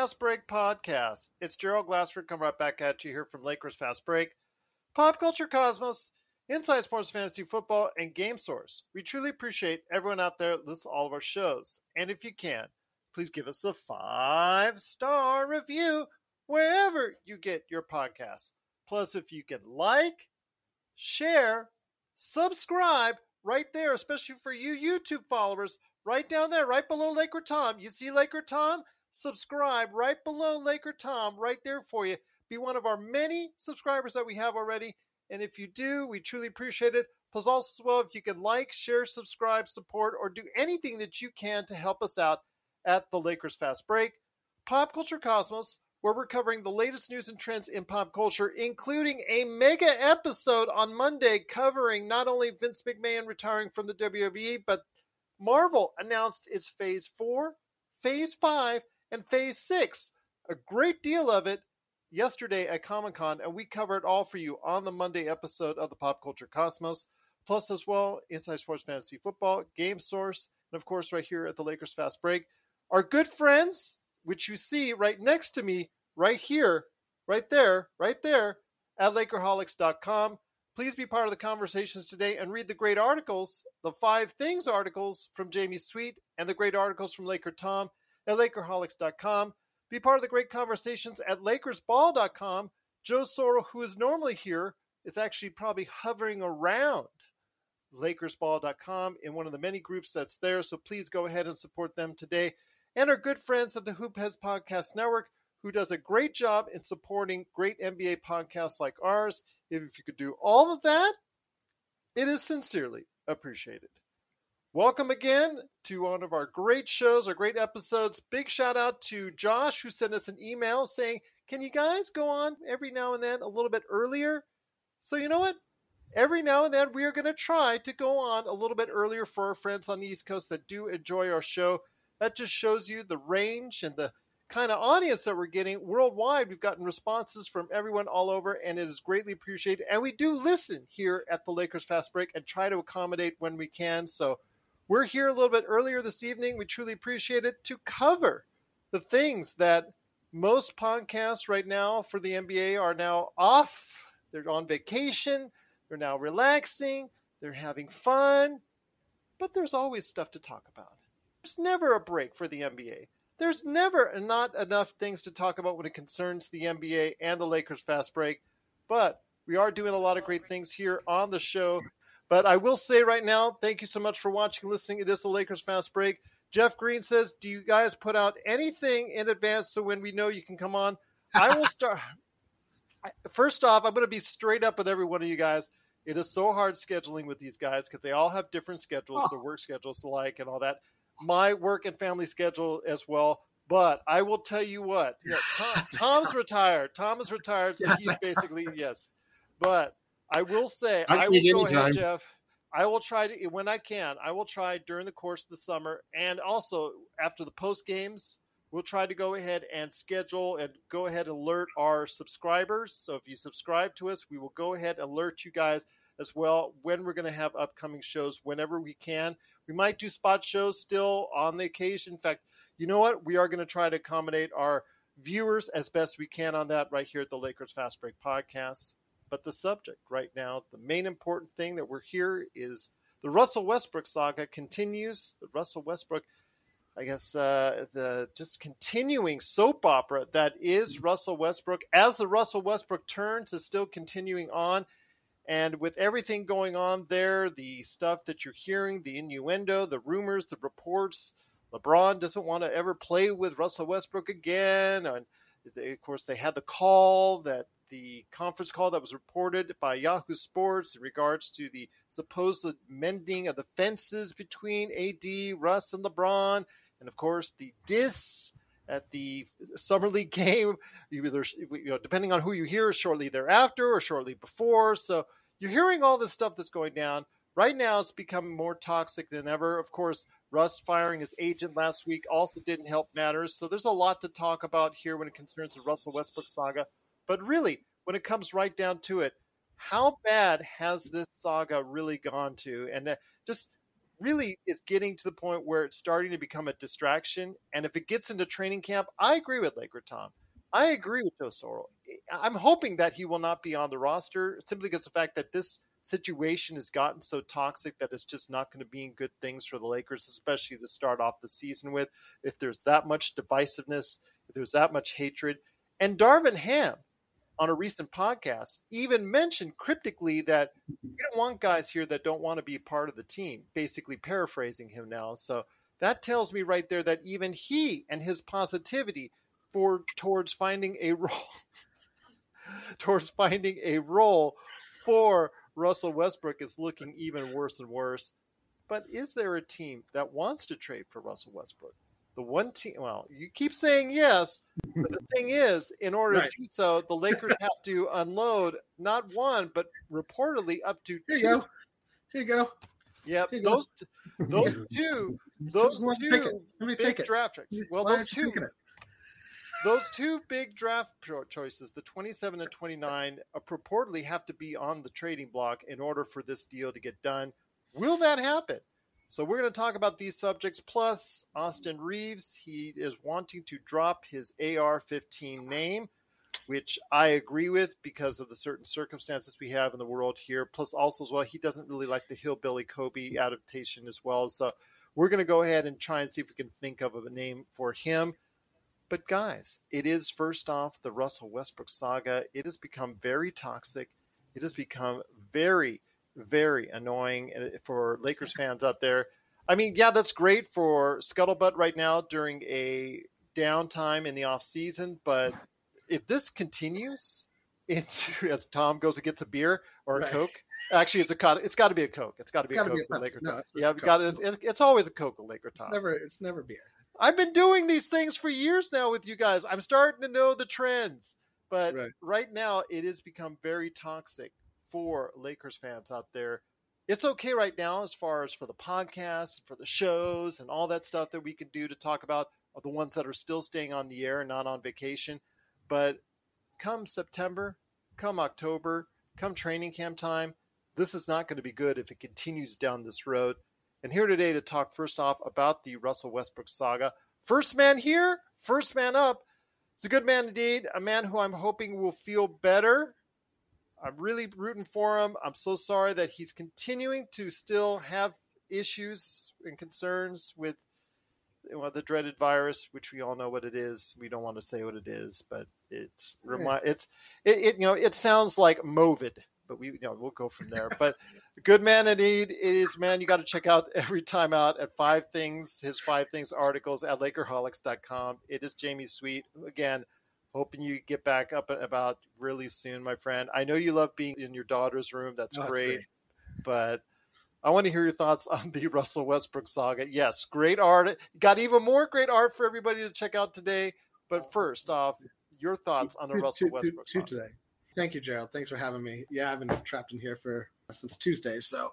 Fast Break podcast. It's Gerald Glassford coming right back at you here from Lakers Fast Break, Pop Culture Cosmos, Inside Sports Fantasy Football, and Game Source. We truly appreciate everyone out there listening to all of our shows. And if you can, please give us a five star review wherever you get your podcasts. Plus, if you can like, share, subscribe right there, especially for you YouTube followers, right down there, right below Laker Tom. You see Laker Tom? Subscribe right below Laker Tom, right there for you. Be one of our many subscribers that we have already. And if you do, we truly appreciate it. Plus, also, as well, if you can like, share, subscribe, support, or do anything that you can to help us out at the Lakers Fast Break, Pop Culture Cosmos, where we're covering the latest news and trends in pop culture, including a mega episode on Monday covering not only Vince McMahon retiring from the WWE, but Marvel announced its Phase 4, Phase 5, and Phase 6. A great deal of it yesterday at Comic Con, and we cover it all for you on the Monday episode of the Pop Culture Cosmos. Plus, as well, Inside Sports Fantasy Football, Game Source, and of course, right here at the Lakers Fast Break. Our good friends, which you see right next to me, right here, right there, right there, at Lakerholics.com. Please be part of the conversations today and read the great articles, the five things articles from Jamie Sweet, and the great articles from Laker Tom at Lakerholics.com. Be part of the great conversations at LakersBall.com. Joe Soro, who is normally here, is actually probably hovering around LakersBall.com in one of the many groups that's there. So please go ahead and support them today. And our good friends at the Hoopheads Podcast Network, who does a great job in supporting great NBA podcasts like ours. If you could do all of that, it is sincerely appreciated. Welcome again to one of our great shows, our great episodes. Big shout out to Josh, who sent us an email saying, Can you guys go on every now and then a little bit earlier? So, you know what? Every now and then, we are going to try to go on a little bit earlier for our friends on the East Coast that do enjoy our show. That just shows you the range and the kind of audience that we're getting worldwide. We've gotten responses from everyone all over, and it is greatly appreciated. And we do listen here at the Lakers Fast Break and try to accommodate when we can. So we're here a little bit earlier this evening. We truly appreciate it to cover the things that most podcasts right now for the NBA are now off. They're on vacation. They're now relaxing. They're having fun. But there's always stuff to talk about. There's never a break for the NBA there's never not enough things to talk about when it concerns the NBA and the Lakers fast break. But we are doing a lot of great things here on the show. But I will say right now, thank you so much for watching and listening. It is the Lakers fast break. Jeff Green says, Do you guys put out anything in advance so when we know you can come on? I will start. First off, I'm going to be straight up with every one of you guys. It is so hard scheduling with these guys because they all have different schedules, oh. their work schedules alike, and all that my work and family schedule as well. But I will tell you what, yeah, Tom, Tom's retired. Tom is retired, so he's basically yes. But I will say, I, I will go ahead, Jeff. I will try to when I can. I will try during the course of the summer, and also after the post games, we'll try to go ahead and schedule and go ahead and alert our subscribers. So if you subscribe to us, we will go ahead and alert you guys as well when we're going to have upcoming shows whenever we can. We might do spot shows still on the occasion. In fact, you know what? We are going to try to accommodate our viewers as best we can on that right here at the Lakers Fast Break podcast. But the subject right now, the main important thing that we're here is the Russell Westbrook saga continues. The Russell Westbrook, I guess, uh, the just continuing soap opera that is Russell Westbrook as the Russell Westbrook turns is still continuing on. And with everything going on there, the stuff that you're hearing, the innuendo, the rumors, the reports, LeBron doesn't want to ever play with Russell Westbrook again. And they, of course, they had the call that the conference call that was reported by Yahoo Sports in regards to the supposed mending of the fences between AD, Russ, and LeBron. And of course, the diss at the summer league game, either you know, depending on who you hear, shortly thereafter or shortly before. So you're hearing all this stuff that's going down. Right now, it's become more toxic than ever. Of course, Russ firing his agent last week also didn't help matters. So there's a lot to talk about here when it concerns the Russell Westbrook saga. But really, when it comes right down to it, how bad has this saga really gone to? And that just really is getting to the point where it's starting to become a distraction. And if it gets into training camp, I agree with Laker Tom. I agree with Joe Sorrell. I'm hoping that he will not be on the roster simply because the fact that this situation has gotten so toxic that it's just not going to be good things for the Lakers, especially to start off the season with. If there's that much divisiveness, if there's that much hatred. And Darvin Ham, on a recent podcast, even mentioned cryptically that we don't want guys here that don't want to be part of the team, basically paraphrasing him now. So that tells me right there that even he and his positivity for towards finding a role towards finding a role for Russell Westbrook is looking even worse and worse. But is there a team that wants to trade for Russell Westbrook? The one team, well, you keep saying yes, but the thing is, in order right. to do so, the Lakers have to unload not one, but reportedly up to Here two. You go. Here you go. Yep, you those go. those two, those two big draft picks. Well, Why those two, those two big draft choices, the 27 and 29, uh, purportedly have to be on the trading block in order for this deal to get done. Will that happen? So we're going to talk about these subjects. Plus, Austin Reaves, he is wanting to drop his AR-15 name, which I agree with because of the certain circumstances we have in the world here. Plus, also as well, he doesn't really like the hillbilly Kobe adaptation as well. So we're going to go ahead and try and see if we can think of a name for him. But guys, it is first off the Russell Westbrook saga. It has become very toxic. It has become very, very annoying eh, for Lakers fans out there. I mean, yeah, that's great for Scuttlebutt right now during a downtime in the off season, but if this continues into as Tom goes and gets a beer or a right. Coke, actually, it's a it's got to be a Coke. It's got to be a Coke. Be a Laker no, it's, yeah, got it's, it's, always a Coke Laker Tom. It's never it's never beer. I've been doing these things for years now with you guys. I'm starting to know the trends. But right, right now, it has become very toxic for Lakers fans out there. It's okay right now as far as for the podcast, for the shows, and all that stuff that we can do to talk about the ones that are still staying on the air and not on vacation. But come September, come October, come training camp time, this is not going to be good if it continues down this road and here today to talk first off about the Russell Westbrook saga. First man here, first man up. He's a good man indeed, a man who I'm hoping will feel better. I'm really rooting for him. I'm so sorry that he's continuing to still have issues and concerns with well, the dreaded virus, which we all know what it is. We don't want to say what it is, but it's remi- it's it, it you know it sounds like Movid but we you know we'll go from there. But good man indeed is man. You got to check out every time out at Five Things, his Five Things articles at Lakerholics.com. It is Jamie Sweet again. Hoping you get back up and about really soon, my friend. I know you love being in your daughter's room. That's, great. great. But I want to hear your thoughts on the Russell Westbrook saga. Yes, great art. Got even more great art for everybody to check out today. But first off, your thoughts on the Russell Westbrook saga. today. Thank you, Gerald. Thanks for having me. Yeah, I've been trapped in here for uh, since Tuesday, so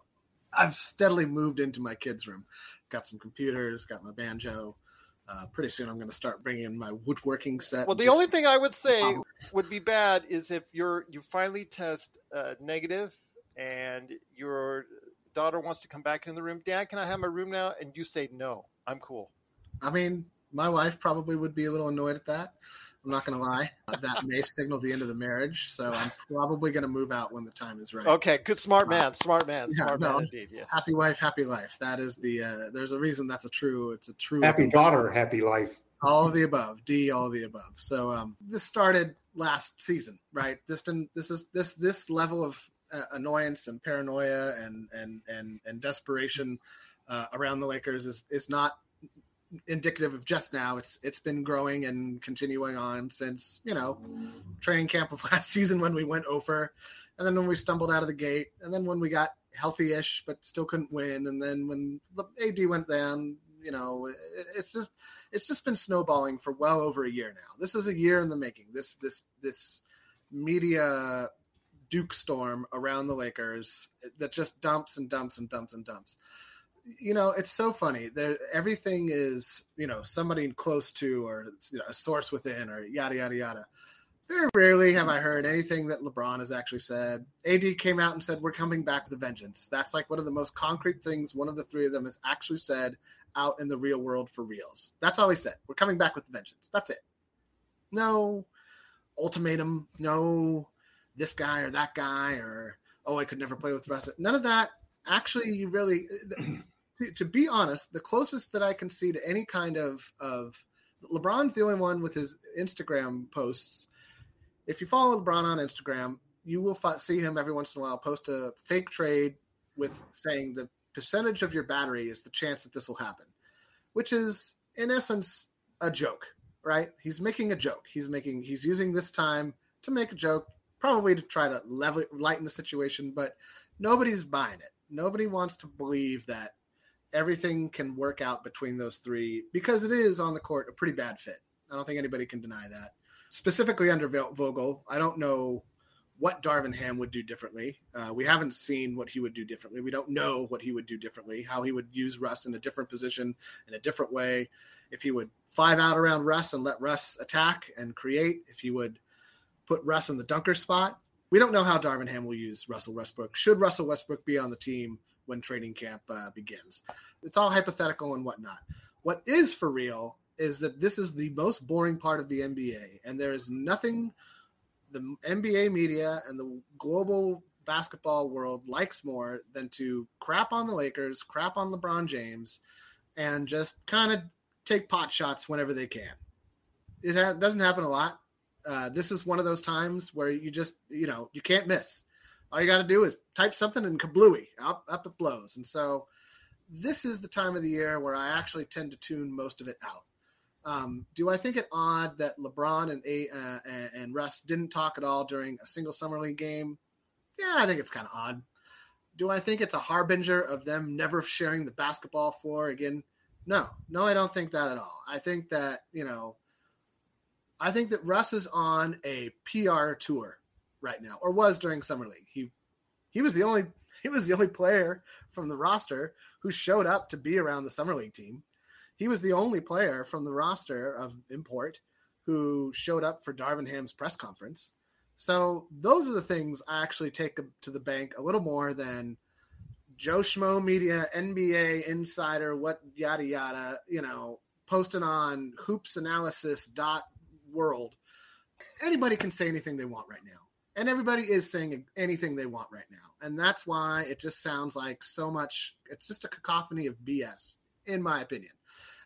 I've steadily moved into my kids' room. Got some computers, got my banjo. Uh, pretty soon, I'm going to start bringing in my woodworking set. Well, the only thing I would say would be bad is if you're you finally test uh, negative and your daughter wants to come back in the room. Dad, can I have my room now? And you say no. I'm cool. I mean, My wife probably would be a little annoyed at that. I'm not going to lie. That may signal the end of the marriage. So I'm probably going to move out when the time is right. Okay, good, smart man, smart man, Yeah, smart no. man indeed. Yes. Happy wife, happy life. That is the. Uh, there's a reason that's a true. It's a true. Happy daughter, happy life. all of the above d all of the above so um this started last season right this didn't this is this this level of uh, annoyance and paranoia and and and and desperation uh, around the lakers is is not indicative of just now it's it's been growing and continuing on since you know training camp of last season when we went over and then when we stumbled out of the gate and then when we got healthy-ish but still couldn't win and then when the ad went down you know it, it's just it's just been snowballing for well over a year now. This is a year in the making. This this this media Duke storm around the Lakers that just dumps and dumps and dumps and dumps. You know, it's so funny. There, everything is you know somebody close to or you know, a source within or yada yada yada. Very rarely have I heard anything that LeBron has actually said. AD came out and said, "We're coming back with a vengeance." That's like one of the most concrete things one of the three of them has actually said out in the real world for reals. That's all he said. We're coming back with a vengeance. That's it. No ultimatum. No this guy or that guy or oh I could never play with Russ. None of that. Actually, you really to, be honest, the closest that I can see to any kind of of LeBron's the only one with his Instagram posts. If you follow LeBron on Instagram, you will see him every once in a while post a fake trade with saying the percentage of your battery is the chance that this will happen, which is in essence a joke, right? He's making a joke. He's making he's using this time to make a joke, probably to try to level lighten the situation, but nobody's buying it. Nobody wants to believe that everything can work out between those three because it is on the court a pretty bad fit. I don't think anybody can deny that. Specifically under Vogel, I don't know what Darvin Ham would do differently. Uh, we haven't seen what he would do differently. We don't know what he would do differently, how he would use Russ in a different position, in a different way. If he would five out around Russ and let Russ attack and create, if he would put Russ in the dunker spot. We don't know how Darvin Ham will use Russell Westbrook. Should Russell Westbrook be on the team when training camp uh, begins? It's all hypothetical and whatnot. What is for real is that this is the most boring part of the NBA, and there is nothing the NBA media and the global basketball world likes more than to crap on the Lakers, crap on LeBron James, and just kind of take pot shots whenever they can. It ha- doesn't happen a lot. Uh, this is one of those times where you just, you know, you can't miss. All you got to do is type something and kablooey, up, up it blows. And so this is the time of the year where I actually tend to tune most of it out. Um, do I think it odd that LeBron and uh, and, and Russ didn't talk at all during a single summer league game? Yeah, I think it's kind of odd. Do I think it's a harbinger of them never sharing the basketball floor again? No, no, I don't think that at all. I think that you know, I think that Russ is on a PR tour right now, or was during summer league. He he was the only he was the only player from the roster who showed up to be around the summer league team he was the only player from the roster of import who showed up for Darvin Ham's press conference. So those are the things I actually take to the bank a little more than Joe Schmo Media, NBA Insider, what yada yada, you know, posting on hoops analysis dot world. Anybody can say anything they want right now. And everybody is saying anything they want right now. And that's why it just sounds like so much, it's just a cacophony of BS, in my opinion.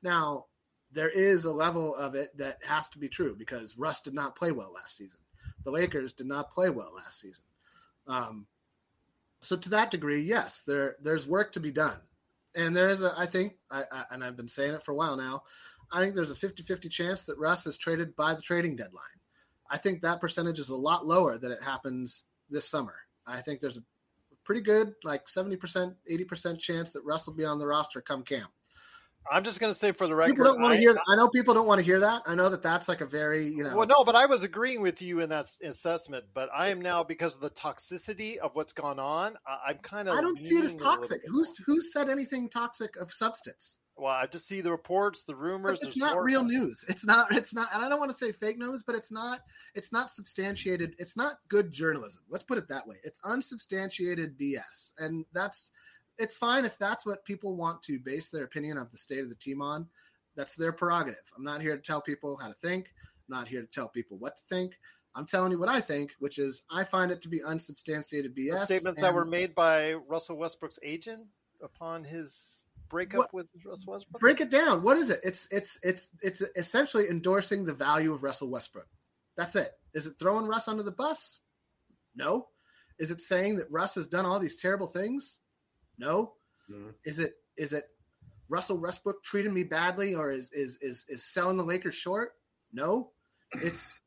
Now, there is a level of it that has to be true because Russ did not play well last season. The Lakers did not play well last season. Um, so to that degree, yes, there there's work to be done. And there is a, I think, I, I, and I've been saying it for a while now, I think there's a 50 50 chance that Russ is traded by the trading deadline. I think that percentage is a lot lower than it happens this summer. I think there's a pretty good, like 70%, 80% chance that Russ will be on the roster come camp. I'm just going to say for the record, people don't want I- to hear. That. I know people don't want to hear that. I know that that's like a very you know. Well, no, but I was agreeing with you in that assessment. But I am now because of the toxicity of what's gone on. I, I'm kind of. I don't see it as leaning a little toxic. Who's who's said anything toxic of substance? Well, I just see the reports, the But rumors. it's not more- real news. It's not. It's not. And I don't want to say fake news, but it's not. It's not substantiated. It's not good journalism. Let's put it that way. It's unsubstantiated BS, and that's. It's fine if that's what people want to base their opinion of the state of the team on. That's their prerogative. I'm not here to tell people how to think. I'm not here to tell people what to think. I'm telling you what I think, which is I find it to be unsubstantiated BS. The statements that were made by Russell Westbrook's agent upon his breakup what, with Russell Westbrook. Break it down. What is it? It's it's it's it's essentially endorsing the value of Russell Westbrook. That's it. Is it throwing Russ under the bus? No. Is it saying that Russ has done all these terrible things? No. Mm-hmm. Is it is it Russell Westbrook treating me badly or is is is is selling the Lakers short? No. It's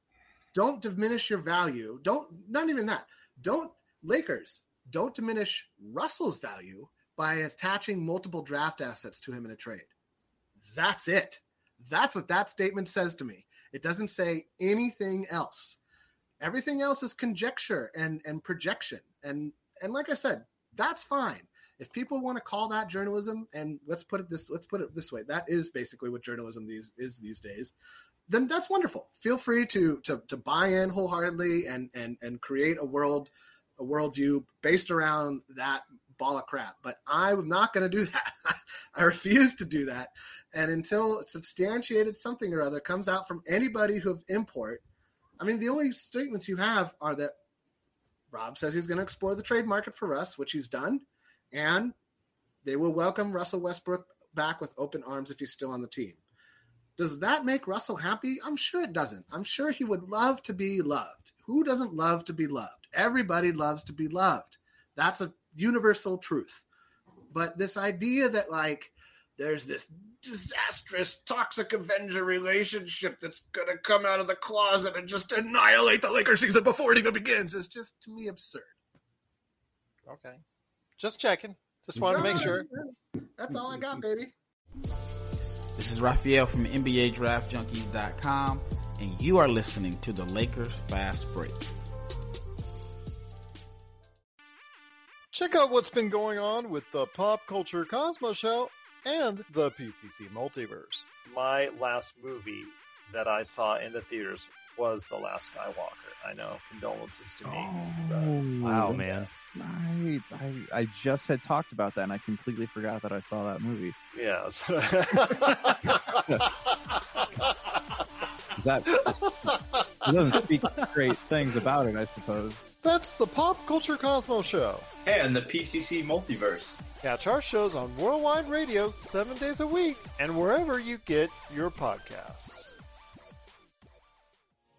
don't diminish your value. Don't not even that. Don't Lakers don't diminish Russell's value by attaching multiple draft assets to him in a trade. That's it. That's what that statement says to me. It doesn't say anything else. Everything else is conjecture and and projection. And and like I said, that's fine. If people want to call that journalism, and let's put it this let's put it this way, that is basically what journalism these is these days. Then that's wonderful. Feel free to to to buy in wholeheartedly and and and create a world a worldview based around that ball of crap. But I'm not going to do that. I refuse to do that. And until substantiated something or other comes out from anybody who have import, I mean, the only statements you have are that Rob says he's going to explore the trade market for Russ, which he's done, and they will welcome Russell Westbrook back with open arms if he's still on the team. Does that make Russell happy? I'm sure it doesn't. I'm sure he would love to be loved. Who doesn't love to be loved? Everybody loves to be loved. That's a universal truth. But this idea that like there's this disastrous toxic Avenger relationship that's gonna come out of the closet and just annihilate the Lakers season before it even begins is just to me absurd. Okay. Just checking. Just wanted to make sure. That's all I got, baby. This is Raphael from NBADraftJunkies.com, and you are listening to the Lakers Fast Break. Check out what's been going on with the Pop Culture Cosmos Show and the PCC Multiverse. My last movie that I saw in the theaters was The Last Skywalker. I know, condolences to me. Uh, oh, so, wow, man. Right. I, I just had talked about that and I completely forgot that I saw that movie. Yes. that doesn't speak great things about it, I suppose. That's the Pop Culture Cosmos Show. And the PCC Multiverse. Catch our shows on Worldwide Radio seven days a week and wherever you get your podcasts.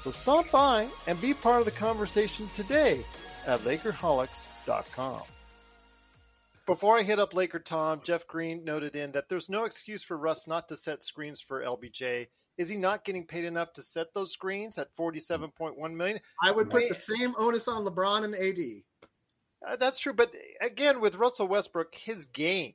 So stop by and be part of the conversation today at Lakerholics.com. Before I hit up Laker Tom, Jeff Green noted in that there's no excuse for Russ not to set screens for LBJ is he not getting paid enough to set those screens at forty-seven point one million? I would put the same onus on LeBron and AD. Uh, that's true, but again, with Russell Westbrook, his game,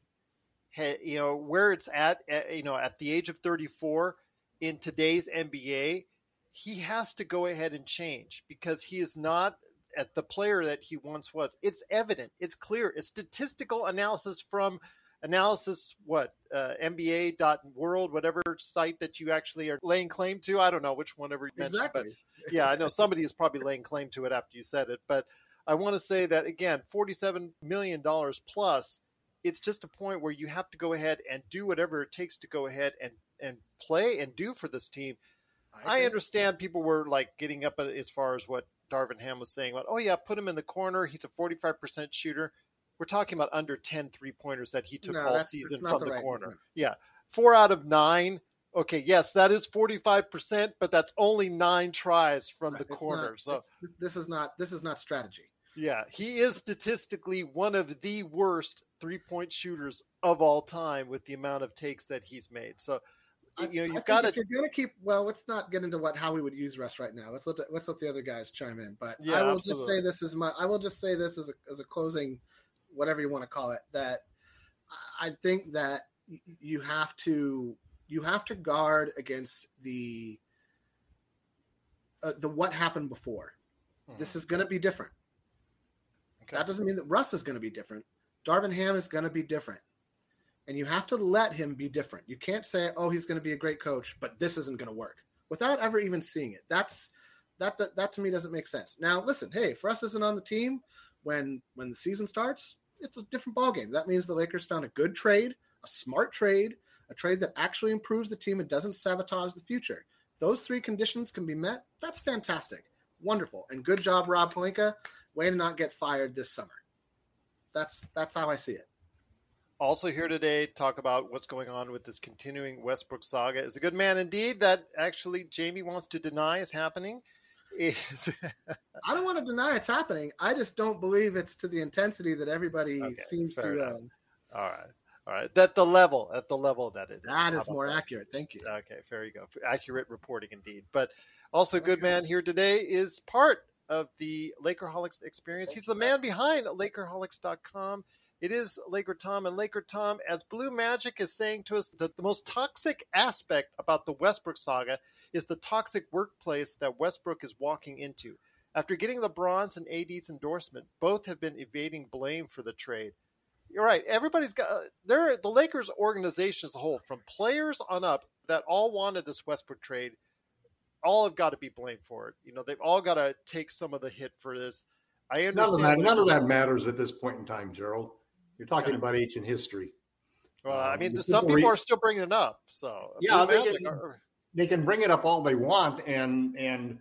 you know, where it's at, you know, at the age of thirty-four in today's NBA, he has to go ahead and change because he is not at the player that he once was. It's evident. It's clear. It's statistical analysis from analysis what uh, nba.world whatever site that you actually are laying claim to i don't know which one ever you mentioned exactly. but yeah i know somebody is probably laying claim to it after you said it but i want to say that again 47 million dollars plus it's just a point where you have to go ahead and do whatever it takes to go ahead and and play and do for this team i, I understand people were like getting up uh, as far as what darvin ham was saying about oh yeah put him in the corner he's a 45% shooter we're talking about under 10 three pointers that he took no, all season from the, the right corner. Movement. Yeah. Four out of nine. Okay, yes, that is 45%, but that's only nine tries from right. the corner. Not, so this is not this is not strategy. Yeah, he is statistically one of the worst three-point shooters of all time with the amount of takes that he's made. So you know, you've got to. If you're going to keep, well, let's not get into what how we would use Russ right now. Let's let the, let's let the other guys chime in. But yeah, I will absolutely. just say this is my. I will just say this as a as a closing whatever you want to call it, that I think that you have to you have to guard against the uh, the what happened before. Mm-hmm. This is going to be different. Okay. That doesn't mean that Russ is going to be different. Darvin Ham is going to be different. And you have to let him be different. You can't say, "Oh, he's going to be a great coach, but this isn't going to work." Without ever even seeing it. That's that, that that to me doesn't make sense. Now, listen, hey, if Russ isn't on the team when when the season starts, it's a different ballgame. That means the Lakers found a good trade, a smart trade, a trade that actually improves the team and doesn't sabotage the future. Those three conditions can be met. That's fantastic. Wonderful. And good job, Rob Pelinka. Way to not get fired this summer. That's that's how I see it. Also here today, talk about what's going on with this continuing Westbrook saga. Is a good man indeed that actually Jamie wants to deny is happening. Is I don't want to deny it's happening. I just don't believe it's to the intensity that everybody okay, seems to. Uh, All right. All right, that the level, at the level that it that is, is more that? accurate. Thank you. Okay, there you go. Accurate reporting indeed. But also, good man here today is part of the Lakerholics experience. He's the man behind Lakerholics.com. It is Laker Tom and Laker Tom, as Blue Magic is saying to us that the most toxic aspect about the Westbrook saga is the toxic workplace that Westbrook is walking into. After getting LeBron's and AD's endorsement, both have been evading blame for the trade. You're right. Everybody's got uh, they're the Lakers organization as a whole, from players on up, that all wanted this Westbrook trade, all have got to be blamed for it. You know, they've all got to take some of the hit for this. I understand. None of that, none of that matters at this point in time, Gerald. You're talking about ancient history. Well, I mean, um, some people re- are still bringing it up. So yeah, they can, they can bring it up all they want, and and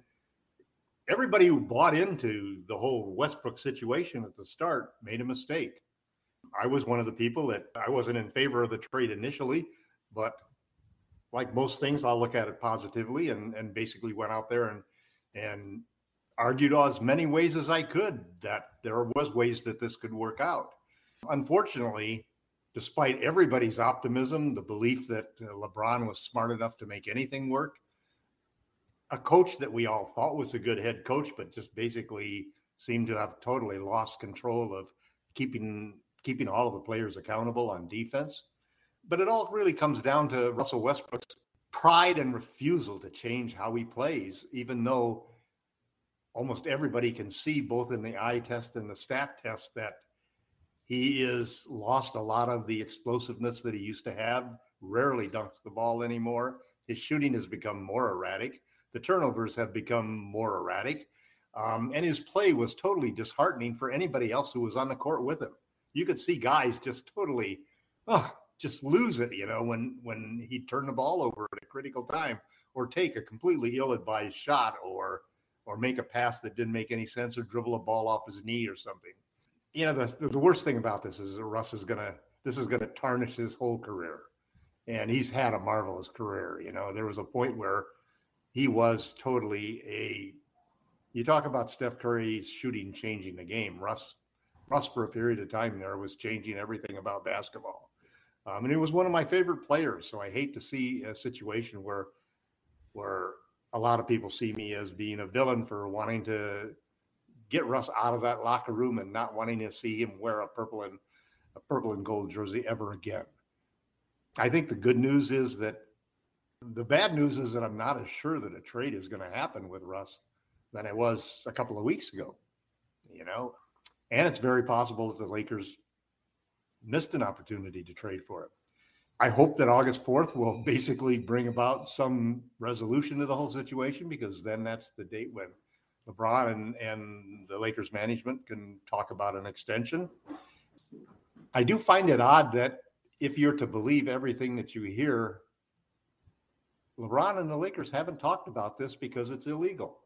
everybody who bought into the whole Westbrook situation at the start made a mistake. I was one of the people that I wasn't in favor of the trade initially, but like most things, I'll look at it positively and, and basically went out there and and argued as many ways as I could that there was ways that this could work out. Unfortunately, despite everybody's optimism, the belief that uh, LeBron was smart enough to make anything work, a coach that we all thought was a good head coach, but just basically seemed to have totally lost control of keeping keeping all of the players accountable on defense. But it all really comes down to Russell Westbrook's pride and refusal to change how he plays, even though almost everybody can see, both in the eye test and the stat test, that he is lost a lot of the explosiveness that he used to have, rarely dunks the ball anymore. His shooting has become more erratic. The turnovers have become more erratic. Um, and his play was totally disheartening for anybody else who was on the court with him you could see guys just totally, oh, just lose it, you know, when when he turned the ball over at a critical time, or take a completely ill-advised shot, or or make a pass that didn't make any sense, or dribble a ball off his knee or something. You know, the the worst thing about this is that Russ is gonna this is gonna tarnish his whole career, and he's had a marvelous career. You know, there was a point where he was totally a. You talk about Steph Curry's shooting changing the game. Russ Russ for a period of time there was changing everything about basketball. Um, and he was one of my favorite players. So I hate to see a situation where where a lot of people see me as being a villain for wanting to get Russ out of that locker room and not wanting to see him wear a purple and a purple and gold jersey ever again. I think the good news is that the bad news is that I'm not as sure that a trade is going to happen with Russ than I was a couple of weeks ago. You know, and it's very possible that the Lakers missed an opportunity to trade for it. I hope that August 4th will basically bring about some resolution to the whole situation because then that's the date when LeBron and, and the Lakers management can talk about an extension. I do find it odd that if you're to believe everything that you hear, LeBron and the Lakers haven't talked about this because it's illegal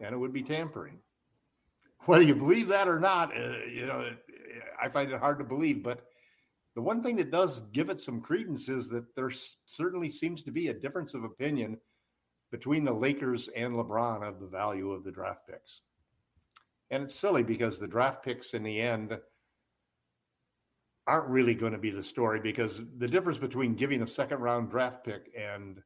and it would be tampering whether you believe that or not, uh, you know, I find it hard to believe. But the one thing that does give it some credence is that there certainly seems to be a difference of opinion between the Lakers and LeBron of the value of the draft picks. And it's silly because the draft picks in the end aren't really going to be the story because the difference between giving a second round draft pick and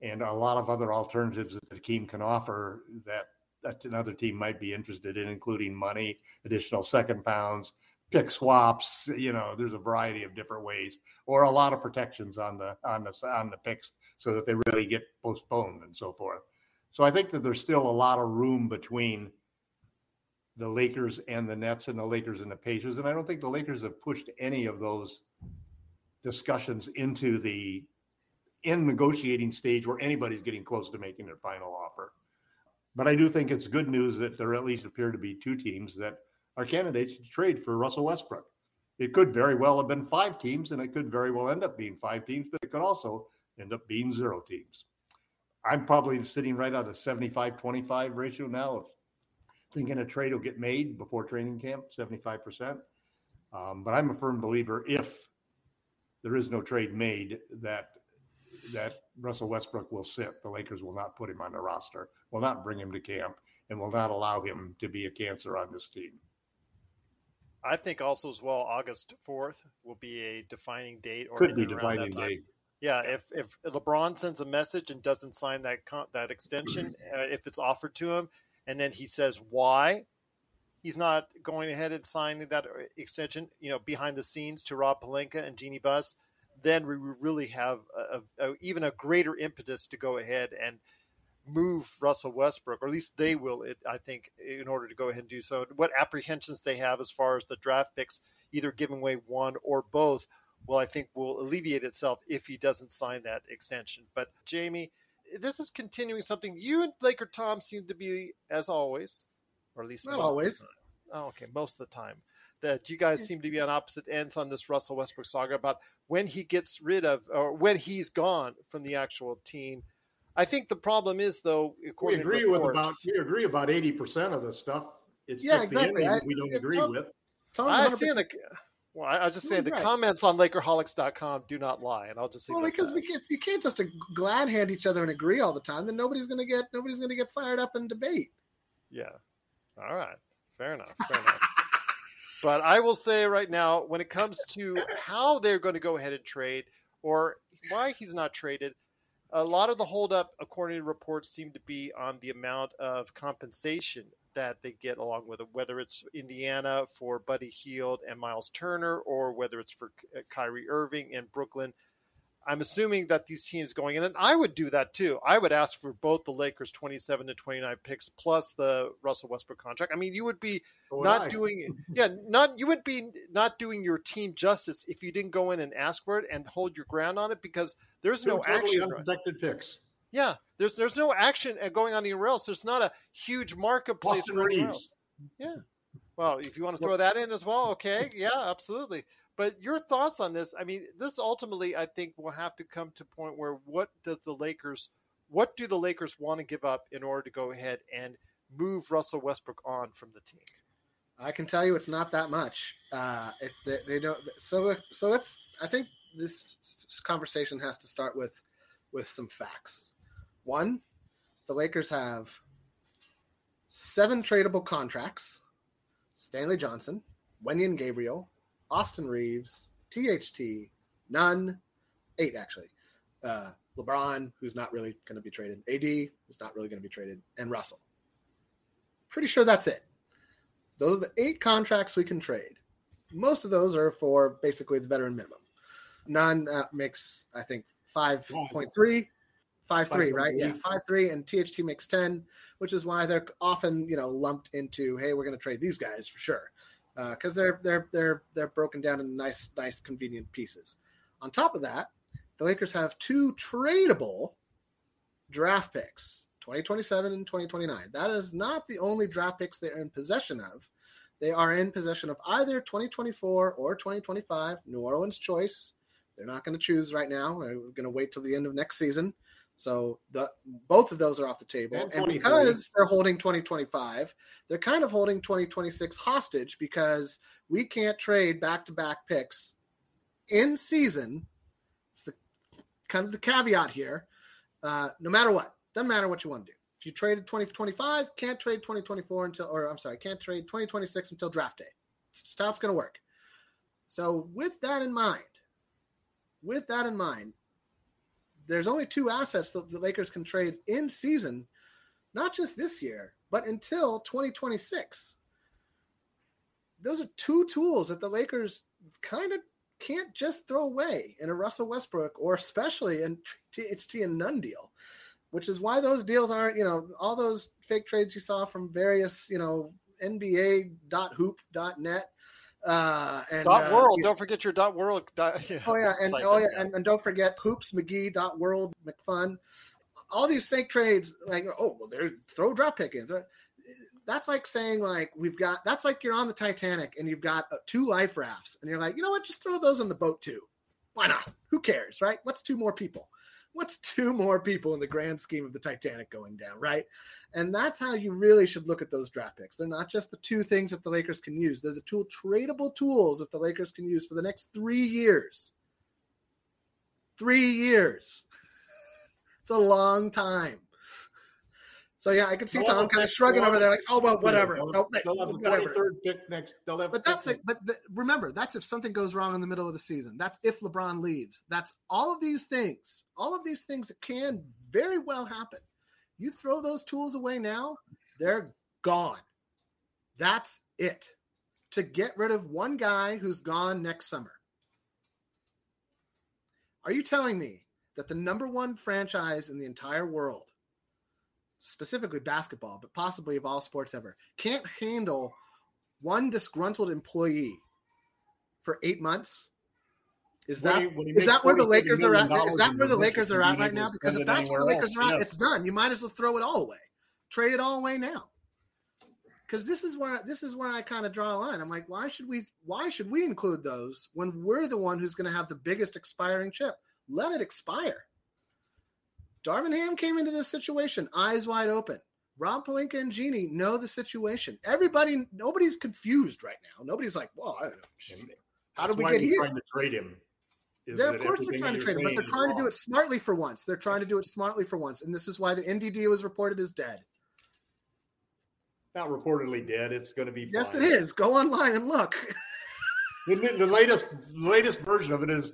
and a lot of other alternatives that the team can offer that that another team might be interested in, including money, additional second pounds, pick swaps. You know, there's a variety of different ways, or a lot of protections on the on the on the picks so that they really get postponed and so forth. So I think that there's still a lot of room between the Lakers and the Nets and the Lakers and the Pacers, and I don't think the Lakers have pushed any of those discussions into the in negotiating stage where anybody's getting close to making their final offer. But I do think it's good news that there at least appear to be two teams that are candidates to trade for Russell Westbrook. It could very well have been five teams, and it could very well end up being five teams, but it could also end up being zero teams. I'm probably sitting right at a 75 25 ratio now of thinking a trade will get made before training camp, 75%. Um, but I'm a firm believer if there is no trade made that that Russell Westbrook will sit. The Lakers will not put him on the roster, will not bring him to camp, and will not allow him to be a cancer on this team. I think also as well, August fourth will be a defining date, or could be defining date. Yeah, if if LeBron sends a message and doesn't sign that con- that extension, uh, if it's offered to him, and then he says why he's not going ahead and signing that uh, extension, you know, behind the scenes to Rob Pelinka and Jeanie Buss, then we really have a, a, even a greater impetus to go ahead and move Russell Westbrook, or at least they will, it, I think, in order to go ahead and do so. What apprehensions they have as far as the draft picks, either giving away one or both, well, I think will alleviate itself if he doesn't sign that extension. But Jamie, this is continuing something you and Laker Tom seem to be, as always, or at least not always. Oh, okay, most of the time that you guys seem to be on opposite ends on this Russell Westbrook saga about when he gets rid of or when he's gone from the actual team. I think the problem is though. We agree with about we agree about eighty percent of the stuff. It's yeah, exactly. I, we don't agree with. I see the. Well, I, will just say the right. comments on Lakerholics.com do not lie, and I'll just say well because we can't you can't just uh, glad hand each other and agree all the time. Then nobody's going to get nobody's going to get fired up in debate. Yeah. All right. Fair enough. Fair enough. But I will say right now, when it comes to how they're going to go ahead and trade or why he's not traded, a lot of the holdup, according to reports, seem to be on the amount of compensation that they get along with it, whether it's Indiana for Buddy Hield and Myles Turner, or whether it's for uh, Kyrie Irving in Brooklyn. I'm assuming that these teams going in, and I would do that too. I would ask for both the Lakers 27 to 29 picks plus the Russell Westbrook contract. I mean, you would be so not doing, yeah, not you would be not doing your team justice if you didn't go in and ask for it and hold your ground on it because there's Two no totally action. Unprotected picks. Yeah, there's there's no action going on anywhere else. There's not a huge marketplace anywhere else. Yeah. Well, if you want to throw that in as well, okay, yeah, absolutely. But your thoughts on this? I mean, this ultimately, I think, will have to come to point where what does the Lakers, what do the Lakers want to give up in order to go ahead and move Russell Westbrook on from the team? I can tell you, it's not that much. Uh, they, they don't, so so let's. I think this conversation has to start with with some facts. One, the Lakers have seven tradable contracts: Stanley Johnson, Wenyen Gabriel, Austin Reaves, THT, Nunn, eight actually. Uh, LeBron, who's not really going to be traded, AD, who's not really going to be traded, and Russell. Pretty sure that's it. Those are the eight contracts we can trade. Most of those are for basically the veteran minimum. Nunn uh, makes, I think, 5.3, 5 3, right? Yeah, 5 3, and THT makes 10, which is why they're often, you know, lumped into, hey, we're going to trade these guys for sure because uh, they're they're they're they're broken down in nice nice convenient pieces. On top of that, the Lakers have two tradable draft picks, 2027 and 2029. That is not the only draft picks they're in possession of. They are in possession of either 2024 or 2025. New Orleans choice. They're not going to choose right now. We're going to wait till the end of next season. So the both of those are off the table. And, and because they're holding 2025, they're kind of holding 2026 hostage because we can't trade back-to-back picks in season. It's the kind of the caveat here. Uh, no matter what, doesn't matter what you want to do. If you traded 2025, can't trade 2024 until, or I'm sorry, can't trade 2026 until draft day. It's how it's going to work. So with that in mind, with that in mind, there's only two assets that the Lakers can trade in season, not just this year, but until 2026. those are two tools that the Lakers kind of can't just throw away in a Russell Westbrook or especially in THT and Nunn deal, which is why those deals aren't, you know, all those fake trades you saw from various, you know, NBA.hoop.net. Uh, and dot uh, world. you- don't forget your dot world. Dot, yeah, Oh yeah, and oh yeah, and, and don't forget hoops McGee dot world McFun. All these fake trades, like oh well, there's throw drop pick in. That's like saying like we've got. That's like you're on the Titanic and you've got uh, two life rafts, and you're like, you know what? Just throw those on the boat too. Why not? Who cares, right? What's two more people? What's two more people in the grand scheme of the Titanic going down, right? And that's how you really should look at those draft picks. They're not just the two things that the Lakers can use. They're the tool tradable tools that the Lakers can use for the next three years. Three years. it's a long time. So yeah, I could see They'll Tom kind of shrugging over there, like, "Oh well, whatever." They'll, Nope, they'll have the whatever. 23rd pick next. They'll have But that's it. But the, remember, that's if something goes wrong in the middle of the season. That's if LeBron leaves. That's all of these things. All of these things that can very well happen. You throw those tools away now, they're gone. That's it. To get rid of one guy who's gone next summer. Are you telling me that the number one franchise in the entire world, specifically basketball, but possibly of all sports ever, can't handle one disgruntled employee for eight months? Is When that when he is that where the Lakers are at? Is that where the Lakers are at right now? Because if that's where the Lakers else, are at, yes. it's done. You might as well throw it all away. Trade it all away now. Because this is where this is where I kind of draw a line. I'm like, why should we why should we include those when we're the one who's going to have the biggest expiring chip? Let it expire. Darvin Ham came into this situation eyes wide open. Rob Pelinka and Jeanie know the situation. Everybody, nobody's confused right now. Nobody's like, well, I don't know. How did we get here? Trying to trade him. They're, of course, they're trying to trade him, but they're trying to do it smartly for once. They're trying to do it smartly for once, and this is why the NDD was reported as dead. Not reportedly dead. It's going to be. Yes, it is. Go online and look. The, the latest, latest version of it is,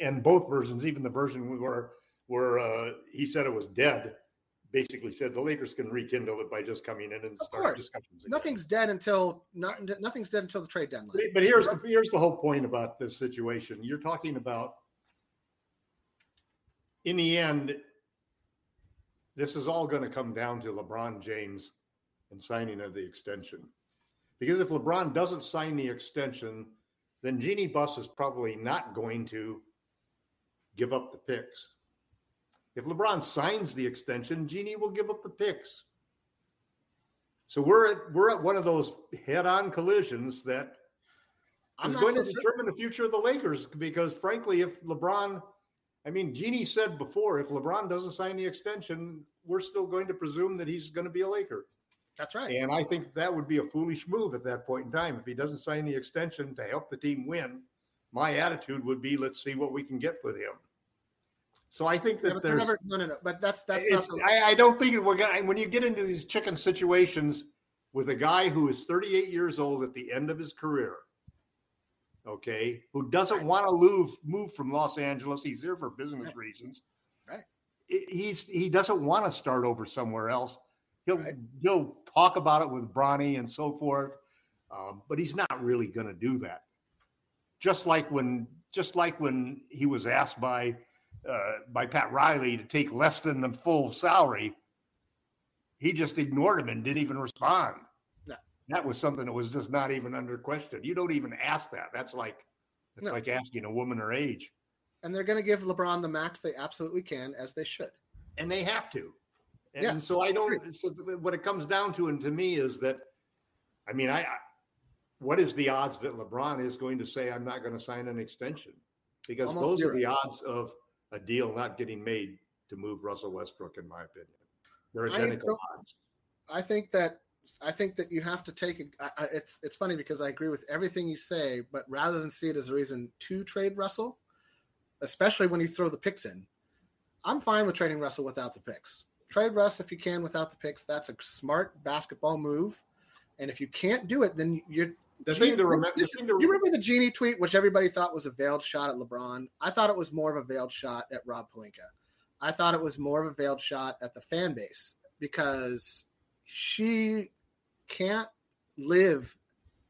and both versions, even the version where where uh, he said it was dead, basically said the Lakers can rekindle it by just coming in and Of course. Nothing's dead until not, nothing's dead until the trade deadline. But, but here's the, here's the whole point about this situation. You're talking about, in the end, this is all going to come down to LeBron James and signing of the extension. Because if LeBron doesn't sign the extension, then Jeanie Buss is probably not going to give up the picks. If LeBron signs the extension, Jeanie will give up the picks. So we're at we're at one of those head-on collisions that I'm going so to certain. determine the future of the Lakers because frankly, if LeBron, I mean, Jeanie said before, if LeBron doesn't sign the extension, we're still going to presume that he's going to be a Laker. That's right. And I think that would be a foolish move at that point in time. If he doesn't sign the extension to help the team win, my attitude would be let's see what we can get with him. So I think that they're there's never, no, no, no. But that's that's not the. I, I don't think we're going when you get into these chicken situations with a guy who is 38 years old at the end of his career, okay, who doesn't want to move, move from Los Angeles. He's there for business Right. reasons. Right. He's, he doesn't want to start over somewhere else. He'll, Right. he'll talk about it with Bronny and so forth. Um, but he's not really going to do that. Just like when, just like when he was asked by, uh, by Pat Riley to take less than the full salary, he just ignored him and didn't even respond. No. That was something that was just not even under question. You don't even ask that. That's like it's No. like asking a woman her age, and they're going to give LeBron the max they absolutely can, as they should. and they have to. And Yeah, so I don't. So what it comes down to, and to me, is that, I mean, I, I what is the odds that LeBron is going to say I'm not going to sign an extension? Because Almost those zero. are the odds of a deal not getting made to move Russell Westbrook, in my opinion. They're I identical odds. I think that I think that you have to take it. I, I, it's it's funny because I agree with everything you say, but rather than see it as a reason to trade Russell, especially when you throw the picks in, I'm fine with trading Russell without the picks. Trade Russ if you can without the picks. That's a smart basketball move. And if you can't do it, then you're. The Jeanie- thing to remember, this- the thing to you remember the Jeanie tweet, which everybody thought was a veiled shot at LeBron? I thought it was more of a veiled shot at Rob Pelinka. I thought it was more of a veiled shot at the fan base because she can't live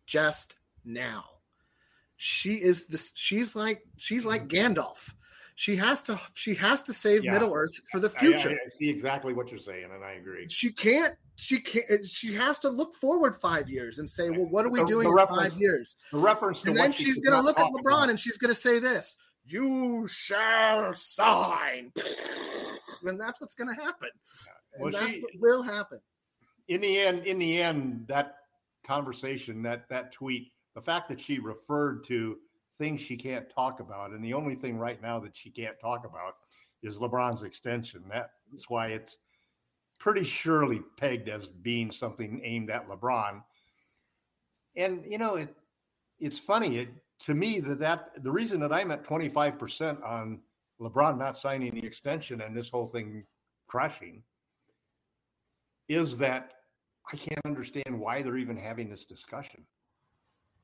just now. She is this. She's like she's like mm-hmm. Gandalf. She has to she has to save Yeah. Middle Earth for the I- future. I, I see exactly what you're saying, and I agree. she can't she can't eh, she has to look forward five years and say well what are we The- doing the in reference- five years? The reference to and what then she's gonna look at lebron about. and she's gonna say this you shall sign. And that's what's gonna happen. And Well, that's she- what will happen. In the end, in the end, that conversation, that that tweet, the fact that she referred to things she can't talk about, and the only thing right now that she can't talk about is LeBron's extension. That's why it's pretty surely pegged as being something aimed at LeBron. And you know, it it's funny it, to me that that the reason that I'm at 25 percent on LeBron not signing the extension and this whole thing crashing is that I can't understand why they're even having this discussion.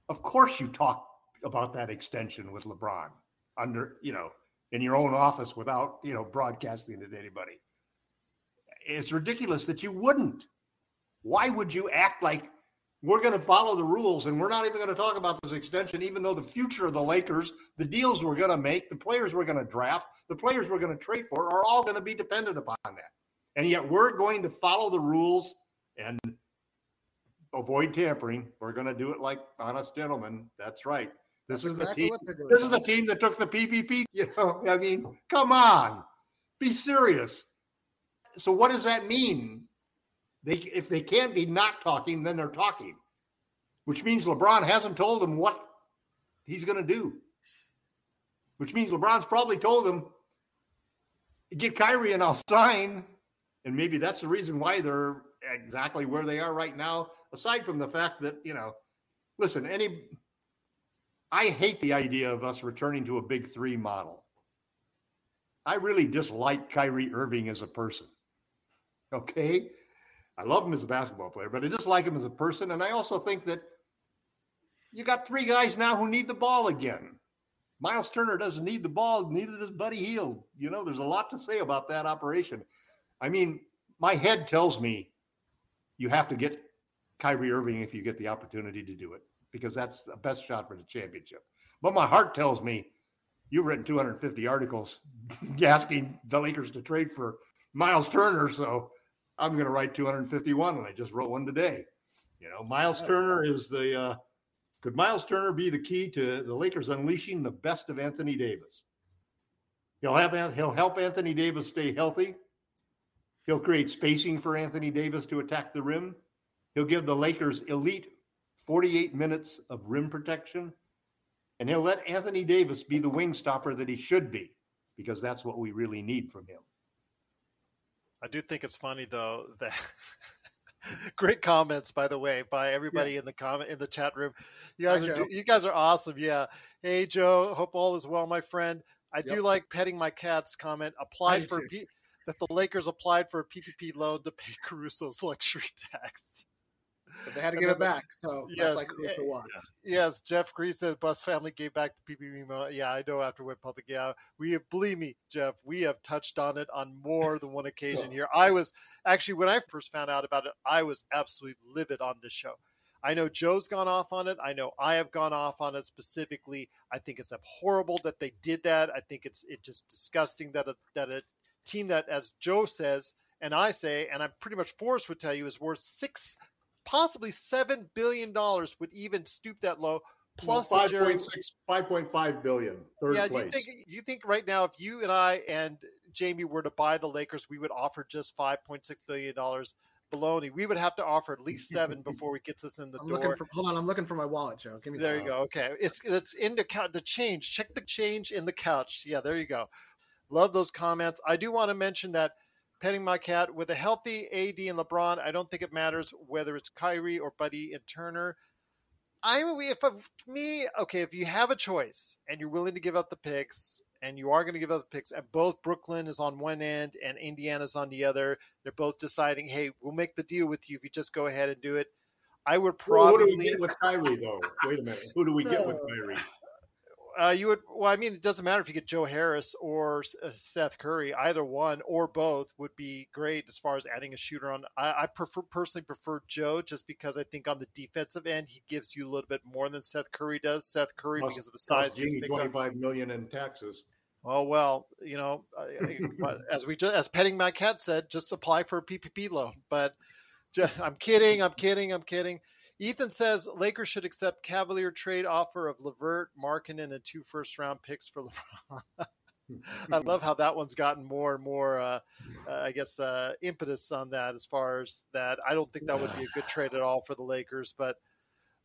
Of course, you talk about that extension with LeBron under, you know, in your own office without, you know, broadcasting it to anybody. It's ridiculous that you wouldn't. Why would you act like we're going to follow the rules and we're not even going to talk about this extension, even though the future of the Lakers, the deals we're going to make, the players we're going to draft, the players we're going to trade for are all going to be dependent upon that. And yet we're going to follow the rules and avoid tampering. We're going to do it like honest gentlemen. That's right. This That's is exactly the team. what they're doing This is the team that took the PPP. You know, I mean, come on, be serious. So what does that mean? They if they can't be not talking, then they're talking, which means LeBron hasn't told them what he's going to do. Which means LeBron's probably told them, "Get Kyrie and I'll sign." And maybe that's the reason why they're exactly where they are right now. Aside from the fact that you know, listen, any I hate the idea of us returning to a big three model. I really dislike Kyrie Irving as a person. Okay. I love him as a basketball player, but I dislike him as a person. And I also think that you got three guys now who need the ball again. Myles Turner doesn't need the ball, neither does Buddy Hield. You know, there's a lot to say about that operation. I mean, my head tells me you have to get Kyrie Irving if you get the opportunity to do it because that's the best shot for the championship. But my heart tells me you've written 250 articles asking the Lakers to trade for Myles Turner, so I'm going to write 251, and I just wrote one today. You know, Myles Turner is the uh, could Myles Turner be the key to the Lakers unleashing the best of Anthony Davis? He'll have he'll help Anthony Davis stay healthy. He'll create spacing for Anthony Davis to attack the rim. He'll give the Lakers elite 48 minutes of rim protection. And he'll let Anthony Davis be the wing stopper that he should be, because that's what we really need from him. I do think it's funny though that great comments by the way by everybody in the comment in the chat room. You guys Hi, are Joe. you guys are awesome. Yeah. Hey Joe, hope all is well, my friend. I do like petting my cats comment. Applied for. P- that the Lakers applied for a PPP loan to pay Caruso's luxury tax. But they had to And give it back so Yes, that's like Caruso eh, won. Yes, Jeff Green said Buss family gave back the PPP money. Yeah, I know after it went public. Yeah, we have, believe me, Jeff, we have touched on it on more than one occasion here. I was actually, when I first found out about it, I was absolutely livid on this show. I know Joe's gone off on it. I know I have gone off on it specifically. I think it's horrible that they did that. I think it's it's just disgusting that a, that a team that, as Joe says, and I say, and I'm pretty much Forrest would tell you, is worth six, possibly seven billion dollars would even stoop that low. Plus the Jerry- 5.6, 5.5 billion, third yeah, place. you think you think right now if you and I and Jamie were to buy the Lakers, we would offer just five point six billion dollars. Baloney. We would have to offer at least seven before we get this in the I'm door. looking for hold on, I'm looking for my wallet, Joe. Give me there some. you go. Okay, it's it's in the couch. The change. Check the change in the couch. Yeah, there you go. Love those comments. I do want to mention that petting my cat with a healthy AD and LeBron. I don't think it matters whether it's Kyrie or Buddy and Turner. I'm if of me okay if you have a choice and you're willing to give up the picks and you are going to give up the picks and both Brooklyn is on one end and Indiana's on the other they're both deciding hey we'll make the deal with you if you just go ahead and do it I would Who- who do probably we get with Kyrie, though? Wait a minute. Who do we get with Kyrie? Uh, you would. Well, I mean, it doesn't matter if you get Joe Harris or uh, Seth Curry. Either one or both would be great as far as adding a shooter on. I, I, prefer personally prefer Joe just because I think on the defensive end he gives you a little bit more than Seth Curry does. Seth Curry plus, because of the size gets twenty-five million in taxes. Oh well, you know, as we just, as petting my cat said, just apply for a PPP loan. But just, I'm kidding. I'm kidding. I'm kidding. Ethan says Lakers should accept Cavalier trade offer of LeVert, Markkanen, and two first round picks for LeBron. I love how that one's gotten more and more, uh, uh, I guess, uh, impetus on that as far as that. I don't think that would be a good trade at all for the Lakers, but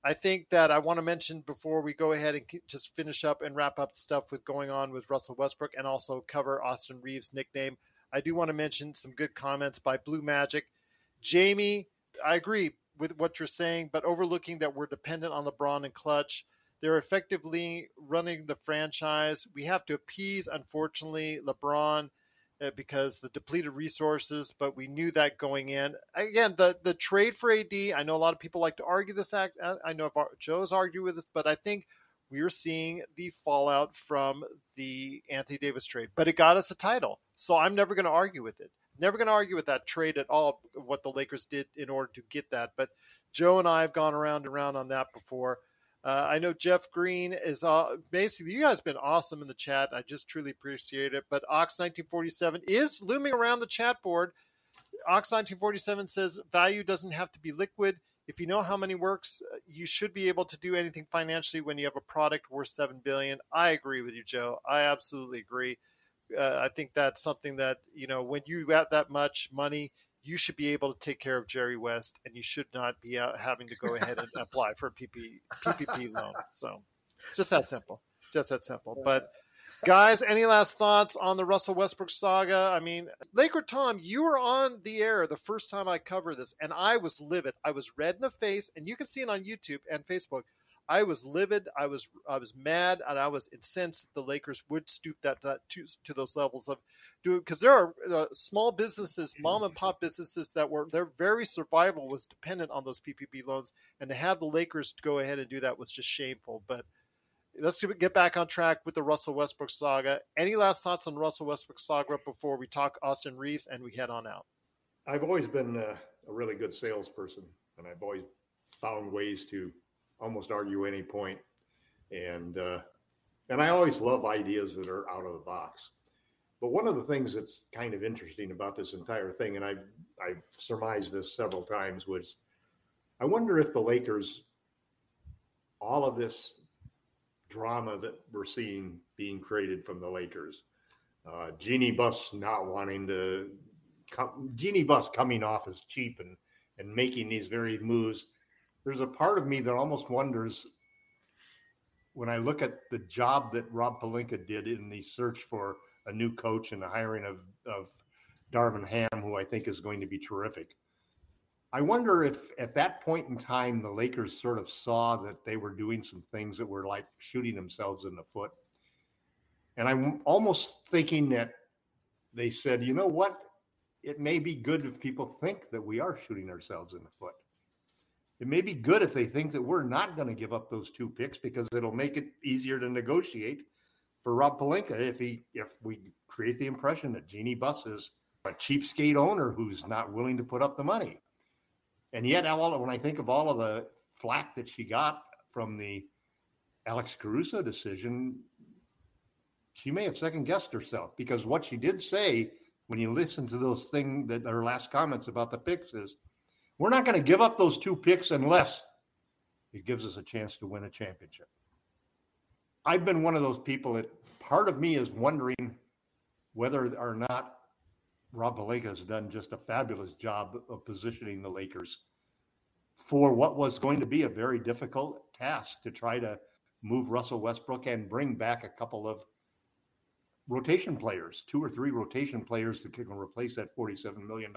I think that I want to mention before we go ahead and just finish up and wrap up stuff with going on with Russell Westbrook and also cover Austin Reaves' nickname. I do want to mention some good comments by Blue Magic. Jamie, I agree with what you're saying, but overlooking that we're dependent on LeBron and Klutch. They're effectively running the franchise. We have to appease, unfortunately, LeBron uh, because the depleted resources, but we knew that going in. Again, the the trade for AD, I know a lot of people like to argue this act. Uh, I know if Joe's argued with this, but I think we're seeing the fallout from the Anthony Davis trade. But it got us a title. So I'm never going to argue with it. Never going to argue with that trade at all, what the Lakers did in order to get that. But Joe and I have gone around and around on that before. Uh, I know Jeff Green is uh, basically, you guys have been awesome in the chat. I just truly appreciate it. But Ox1947 is looming around the chat board. Ox1947 says value doesn't have to be liquid. If you know how many works, uh, you should be able to do anything financially when you have a product worth seven billion. I agree with you, Joe. I absolutely agree uh, I think that's something that you know when you have that much money, you should be able to take care of Jerry West, and you should not be out having to go ahead and apply for a PP, PPP loan. So, just that simple. Just that simple. But guys, any last thoughts on the Russell Westbrook saga? I mean, Laker Tom, you were on the air the first time I covered this, and I was livid. I was red in the face, and you can see it on YouTube and Facebook. I was livid. I was I was mad, and I was incensed that the Lakers would stoop that, that to to those levels of doing because there are uh, small businesses, mom and pop businesses that were their very survival was dependent on those PPP loans, and to have the Lakers go ahead and do that was just shameful. But let's get back on track with the Russell Westbrook saga. Any last thoughts on Russell Westbrook saga before we talk Austin Reaves and we head on out? I've always been a, a really good salesperson, and I've always found ways to almost argue any point. And uh, and I always love ideas that are out of the box. But one of the things that's kind of interesting about this entire thing, and I've I've surmised this several times, was I wonder if the Lakers, all of this drama that we're seeing being created from the Lakers, uh, Buss not wanting to, come, Jeanie Buss coming off as cheap and and making these very moves there's a part of me that almost wonders when I look at the job that Rob Pelinka did in the search for a new coach and the hiring of, of Darvin Ham, who I think is going to be terrific. I wonder if at that point in time, the Lakers sort of saw that they were doing some things that were like shooting themselves in the foot. And I'm almost thinking that they said, you know what? It may be good if people think that we are shooting ourselves in the foot it may be good if they think that we're not going to give up those two picks because it'll make it easier to negotiate for Rob Pelinka if he if we create the impression that Jeanie Buss is a cheapskate owner who's not willing to put up the money. And yet, all when I think of all of the flack that she got from the Alex Caruso decision, she may have second guessed herself because what she did say when you listen to those things that her last comments about the picks is we're not going to give up those two picks unless it gives us a chance to win a championship. I've been one of those people that part of me is wondering whether or not Rob Pelinka has done just a fabulous job of positioning the Lakers for what was going to be a very difficult task to try to move Russell Westbrook and bring back a couple of rotation players, two or three rotation players that can replace that $47 million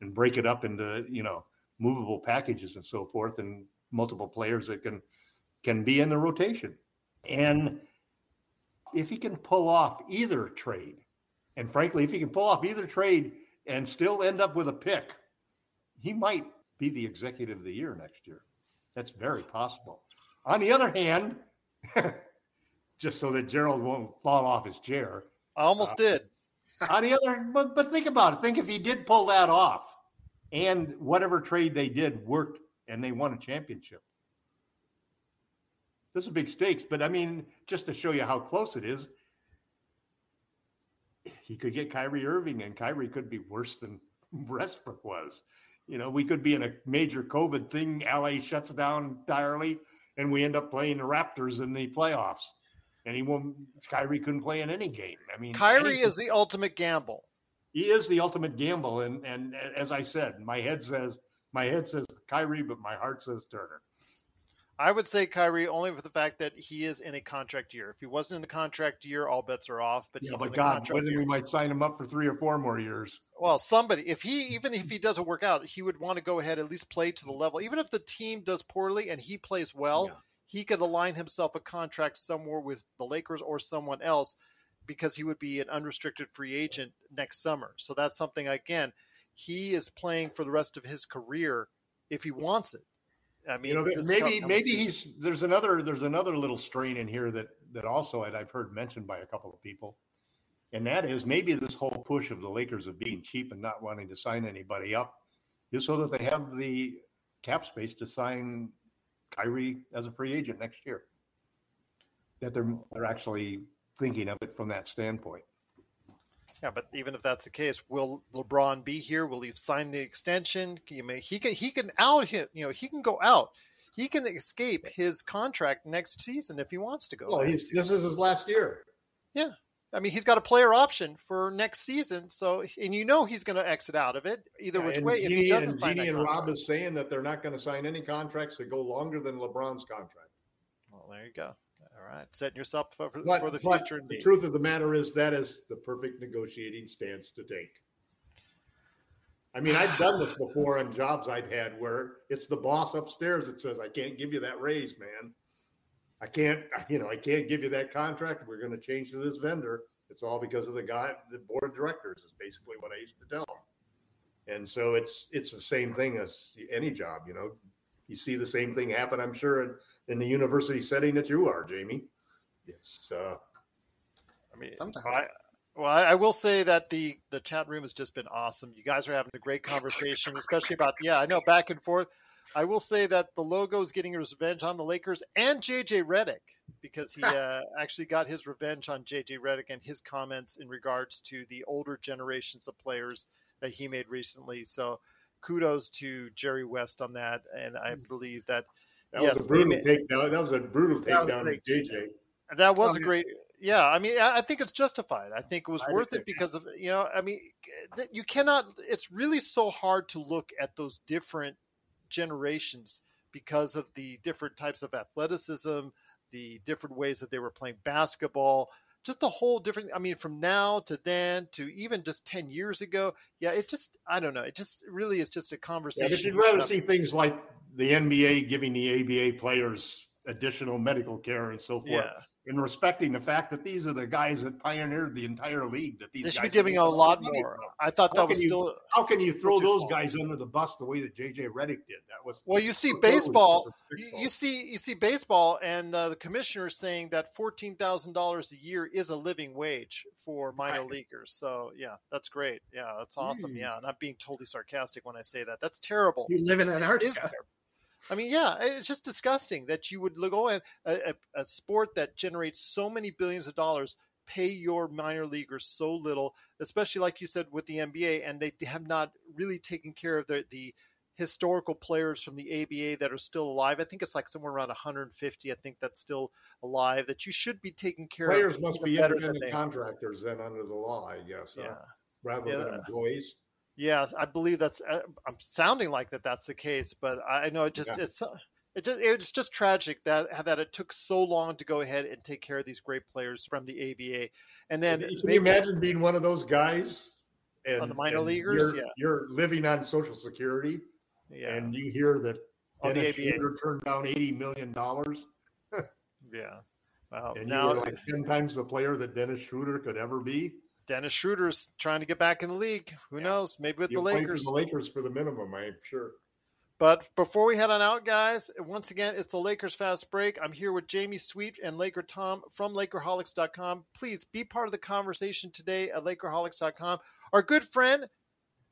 and break it up into, you know, movable packages and so forth and multiple players that can can be in the rotation. And if he can pull off either trade, and frankly, if he can pull off either trade and still end up with a pick, he might be the executive of the year next year. That's very possible. On the other hand, just so that Gerald won't fall off his chair. I almost Uh, did. On the other, but but think about it. Think if he did pull that off, and whatever trade they did worked, and they won a championship. This is big stakes, but I mean, just to show you how close it is, he could get Kyrie Irving, and Kyrie could be worse than Westbrook was. You know, we could be in a major COVID thing. LA shuts down entirely, and we end up playing the Raptors in the playoffs. And he won't. Kyrie couldn't play in any game. I mean, Kyrie any- is the ultimate gamble. he is the ultimate gamble, and and as I said, my head says my head says Kyrie, but my heart says Turner. I would say Kyrie only for the fact that he is in a contract year. If he wasn't in a contract year, all bets are off. But Yeah, he's but in a contract year. we might sign him up for three or four more years. Well, somebody, if he even if he doesn't work out, he would want to go ahead at least play to the level. Even if the team does poorly and he plays well, Yeah. He could align himself a contract somewhere with the Lakers or someone else because he would be an unrestricted free agent next summer. So that's something again, he is playing for the rest of his career if he wants it. I mean, You know, maybe maybe he's there's another there's another little strain in here that that also I've heard mentioned by a couple of people, and that is maybe this whole push of the Lakers of being cheap and not wanting to sign anybody up is so that they have the cap space to sign Kyrie as a free agent next year. That they're they're actually thinking of it from that standpoint. Yeah, but even if that's the case, will LeBron be here? Will he sign the extension? You may he can he can out him. You know he can go out. He can escape his contract next season if he wants to go. Well, he's, this is his last year. I mean, he's got a player option for next season. So, and you know he's going to exit out of it either which and way if he doesn't and sign and. Rob is saying that they're not going to sign any contracts that go longer than LeBron's contract. Well, there you go. All right, setting yourself up for, But, for the future. the truth of the matter is that is the perfect negotiating stance to take. I mean, I've done this before on jobs I've had where it's the boss upstairs that says, "I can't give you that raise, man. I can't, you know, I can't give you that contract. We're going to change to this vendor. It's all because of the guy, the board of directors." Is basically what I used to tell them. And so it's it's the same thing as any job, you know. You see the same thing happen, I'm sure, in, the university setting that you are, Jamie. It's uh, I mean, Sometimes. I, well, I, I will say that the the chat room has just been awesome. You guys are having a great conversation, especially about yeah, I know back and forth. I will say that the logo is getting his revenge on the Lakers and JJ Redick because he uh, actually got his revenge on JJ Redick and his comments in regards to the older generations of players that he made recently. So kudos to Jerry West on that, and I believe that that Yes, was a brutal may- takedown. That was a brutal takedown to JJ. That was a great, yeah. I mean, I I think it's justified. I think it was I worth it because of you know. I mean, you cannot. It's really so hard to look at those different generations because of the different types of athleticism, the different ways that they were playing basketball. Just the whole different. I mean, from now to then to even just ten years ago. Yeah, it just. I don't know. It just really is just a Yeah, conversation. but you'd should rather see things like the NBA giving the ABA players additional medical care and so forth, Yeah. And respecting the fact that these are the guys that pioneered the entire league. That these They should guys be giving are a lot more. from. I thought How that was can you- still. How can you throw those small. guys under the bus the way that JJ Redick did? That was Well, you see baseball. You, see, you see baseball, and uh, the commissioner is saying that fourteen thousand dollars a year is a living wage for minor Right. leaguers. So, yeah, that's great. Yeah, that's awesome. Mm. Yeah, not being totally sarcastic when I say that. That's terrible. You live in It is Antarctica. terrible. I mean, yeah, it's just disgusting that you would go in a, a, a sport that generates so many billions of dollars, pay your minor leaguers so little, especially like you said with the NBA, and they have not really taken care of the, the historical players from the ABA that are still alive. I think it's like somewhere around 150. I think that's still alive. That you should be taking care Players of. must be independent contractors then under the law, I guess? Yeah. rather Yeah. than employees. Yeah, I believe that's. uh, I'm sounding like that. That's the case, but I know it just Yeah. it's uh, it just it's just tragic that that it took so long to go ahead and take care of these great players from the ABA, and then Can you maybe- imagine being one of those guys? And, On the minor leaguers? You're, Yeah. you're living on Social Security, yeah, and you hear that On the Dennis ABA. Schroeder turned down eighty million dollars, yeah. Wow. and now you were like ten times the player that Dennis Schroeder could ever be. Dennis Schroeder's trying to get back in the league. Who knows? Maybe with You the Lakers. the Lakers for the minimum, I'm sure. But before we head on out, guys, once again, it's the Lakers Fast Break. I'm here with Jamie Sweet and Laker Tom from Lakerholics.com. Please be part of the conversation today at Lakerholics.com. Our good friend,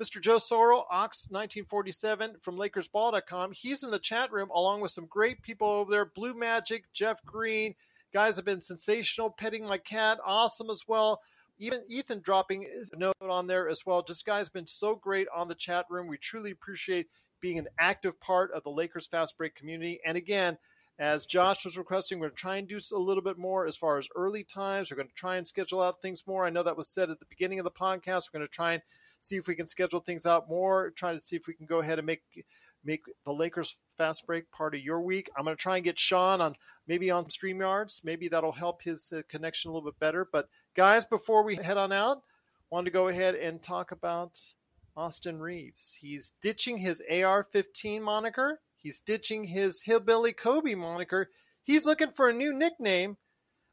Mr. Joe Sorrell, Ox1947 from LakersBall.com. He's in the chat room along with some great people over there. Blue Magic, Jeff Green. Guys have been sensational. Petting my cat, awesome as well. Even Ethan dropping a note on there as well. Just guys been so great on the chat room. We truly appreciate being an active part of the Lakers Fast Break community. And again, as Josh was requesting, we're going to try and do a little bit more as far as early times. We're going to try and schedule out things more. I know that was said at the beginning of the podcast. We're going to try and see if we can schedule things out more, trying to see if we can go ahead and make make the Lakers fast break part of your week. I'm going to try and get Sean on maybe on StreamYards. Maybe that'll help his uh, connection a little bit better. But guys, before we head on out, wanted to go ahead and talk about Austin Reaves. He's ditching his AR-15 moniker. He's ditching his Hillbilly Kobe moniker. He's looking for a new nickname.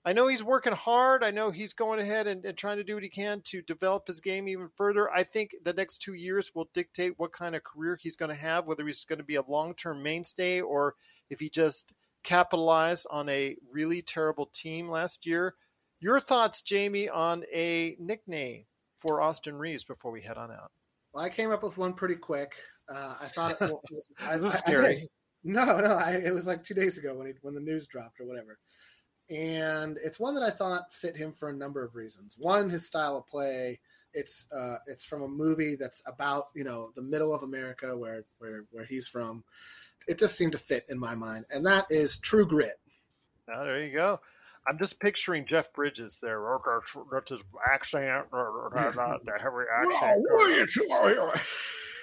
I know he's working hard. I know he's going ahead and, and, trying to do what he can to develop his game even further. I think the next two years will dictate what kind of career he's going to have, whether he's going to be a long term mainstay or if he just capitalized on a really terrible team last year. Your thoughts, Jamie, on a nickname for Austin Reaves before we head on out? Well, I came up with one pretty quick. Uh, I thought it was, I, this is scary. I, no, no, I, it was like two days ago when he, when the news dropped or whatever, and it's one that I thought fit him for a number of reasons. One, his style of play. It's uh, it's from a movie that's about you know the middle of America where where where he's from. It just seemed to fit in my mind, and that is True Grit. Oh, there you go. I'm just picturing Jeff Bridges there. That's his accent, the heavy accent.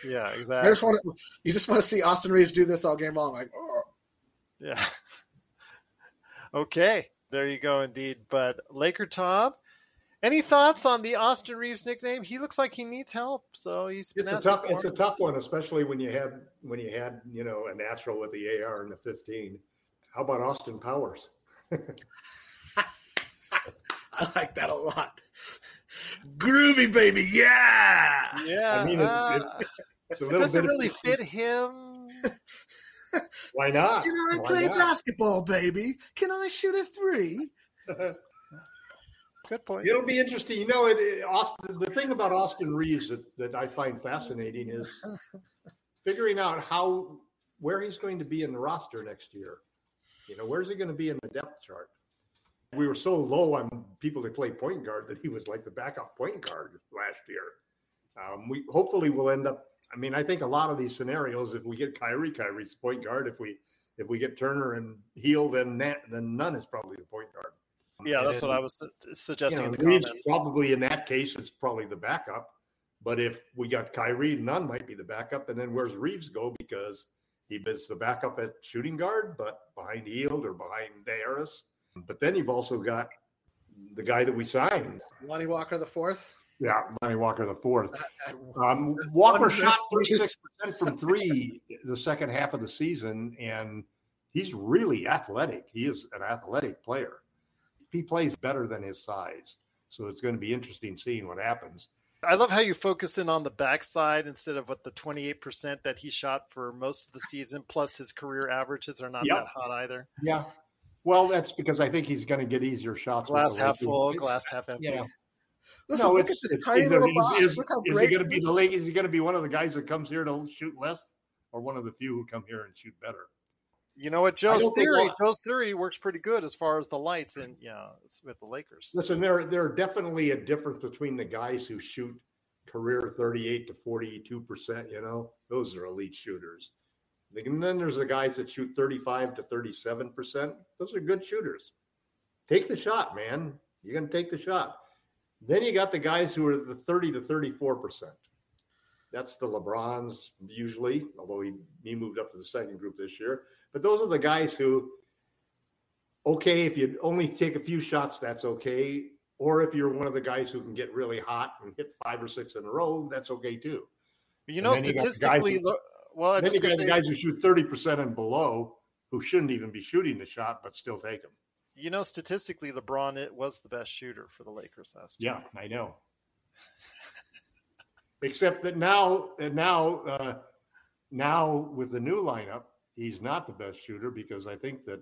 Yeah, exactly. I just want to, you just want to see Austin Reaves do this all game long, like. Oh. Yeah. okay, there you go, indeed. But Laker Tom, any thoughts on the Austin Reaves nickname? He looks like he needs help, so he's. It's a tough. It's a tough one, especially when you had when you had you know a natural with the AR and the 15. How about Austin Powers? I like that a lot. Groovy, baby, yeah, yeah. I mean, it, uh, it, it's a little it doesn't really of, fit him. Why not? Can I Why play not? basketball, baby? Can I shoot a three? Good point. It'll be interesting. You know, it, Austin, the thing about Austin Reaves that, that I find fascinating is figuring out how where he's going to be in the roster next year. You know, where's he going to be in the depth chart? We were so low on people that play point guard that he was like the backup point guard last year. Um, we hopefully will end up. I mean, I think a lot of these scenarios, if we get Kyrie, Kyrie's point guard. If we if we get Turner and Hield, then then Nunn is probably the point guard. Yeah, that's what I was suggesting you know, in the comments. Probably in that case, it's probably the backup. But if we got Kyrie, Nunn might be the backup. And then where's Reaves go? Because he is the backup at shooting guard, but behind Hield or behind Harris. But then you've also got the guy that we signed, Lonnie Walker the fourth. Yeah, Lonnie Walker the fourth. Um, Walker shot 36 percent from three the second half of the season, and he's really athletic. He is an athletic player. He plays better than his size, so it's going to be interesting seeing what happens. I love how you focus in on the backside instead of what the 28% that he shot for most of the season, plus his career averages are not yep. that hot either. Yeah. Well, that's because I think he's going to get easier shots. Glass half full, glass half empty. Yeah. Listen, no, look at this tiny little box. Is, look how is great he going to be the league? Is he going to be one of the guys that comes here to shoot less, or one of the few who come here and shoot better? You know what, Joe's theory. Joe's theory works pretty good as far as the lights and yeah, you know, with the Lakers. Listen, there there are definitely a difference between the guys who shoot career 38 to 42 percent. You know, those are elite shooters. And then there's the guys that shoot 35 to 37 percent. Those are good shooters. Take the shot, man. You're going to take the shot. Then you got the guys who are the 30 to 34 percent. That's the LeBrons usually, although he, he moved up to the second group this year. But those are the guys who, okay, if you only take a few shots, that's okay. Or if you're one of the guys who can get really hot and hit five or six in a row, that's okay too. You know, statistically, well, I then you got the guys who shoot 30% and below who shouldn't even be shooting the shot, but still take them. You know, statistically, LeBron it was the best shooter for the Lakers last year. Yeah, I know. Except that now, now uh, now with the new lineup, he's not the best shooter because I think that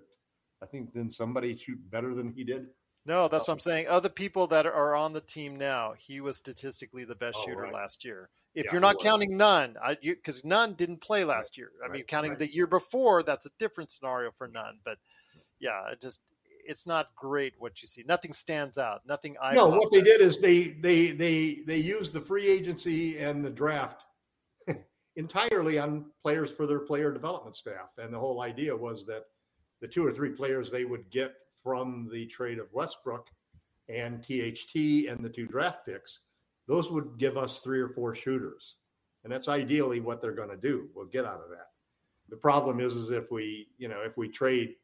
I think then somebody shoot better than he did. No, that's what I'm saying. Other people that are on the team now, he was statistically the best Oh, shooter right. last year. If Yeah, you're not counting Nunn, because Nunn didn't play last year. I mean, counting right. the year before, that's a different scenario for Nunn. But yeah, it just it's not great what you see. Nothing stands out. Nothing. eye No, what they out. did is they they they they used the free agency and the draft entirely on players for their player development staff, and the whole idea was that the two or three players they would get from the trade of Westbrook and THT and the two draft picks, those would give us three or four shooters, and that's ideally what they're going to do. We'll get out of that. The problem is, is if we, you know, if we trade,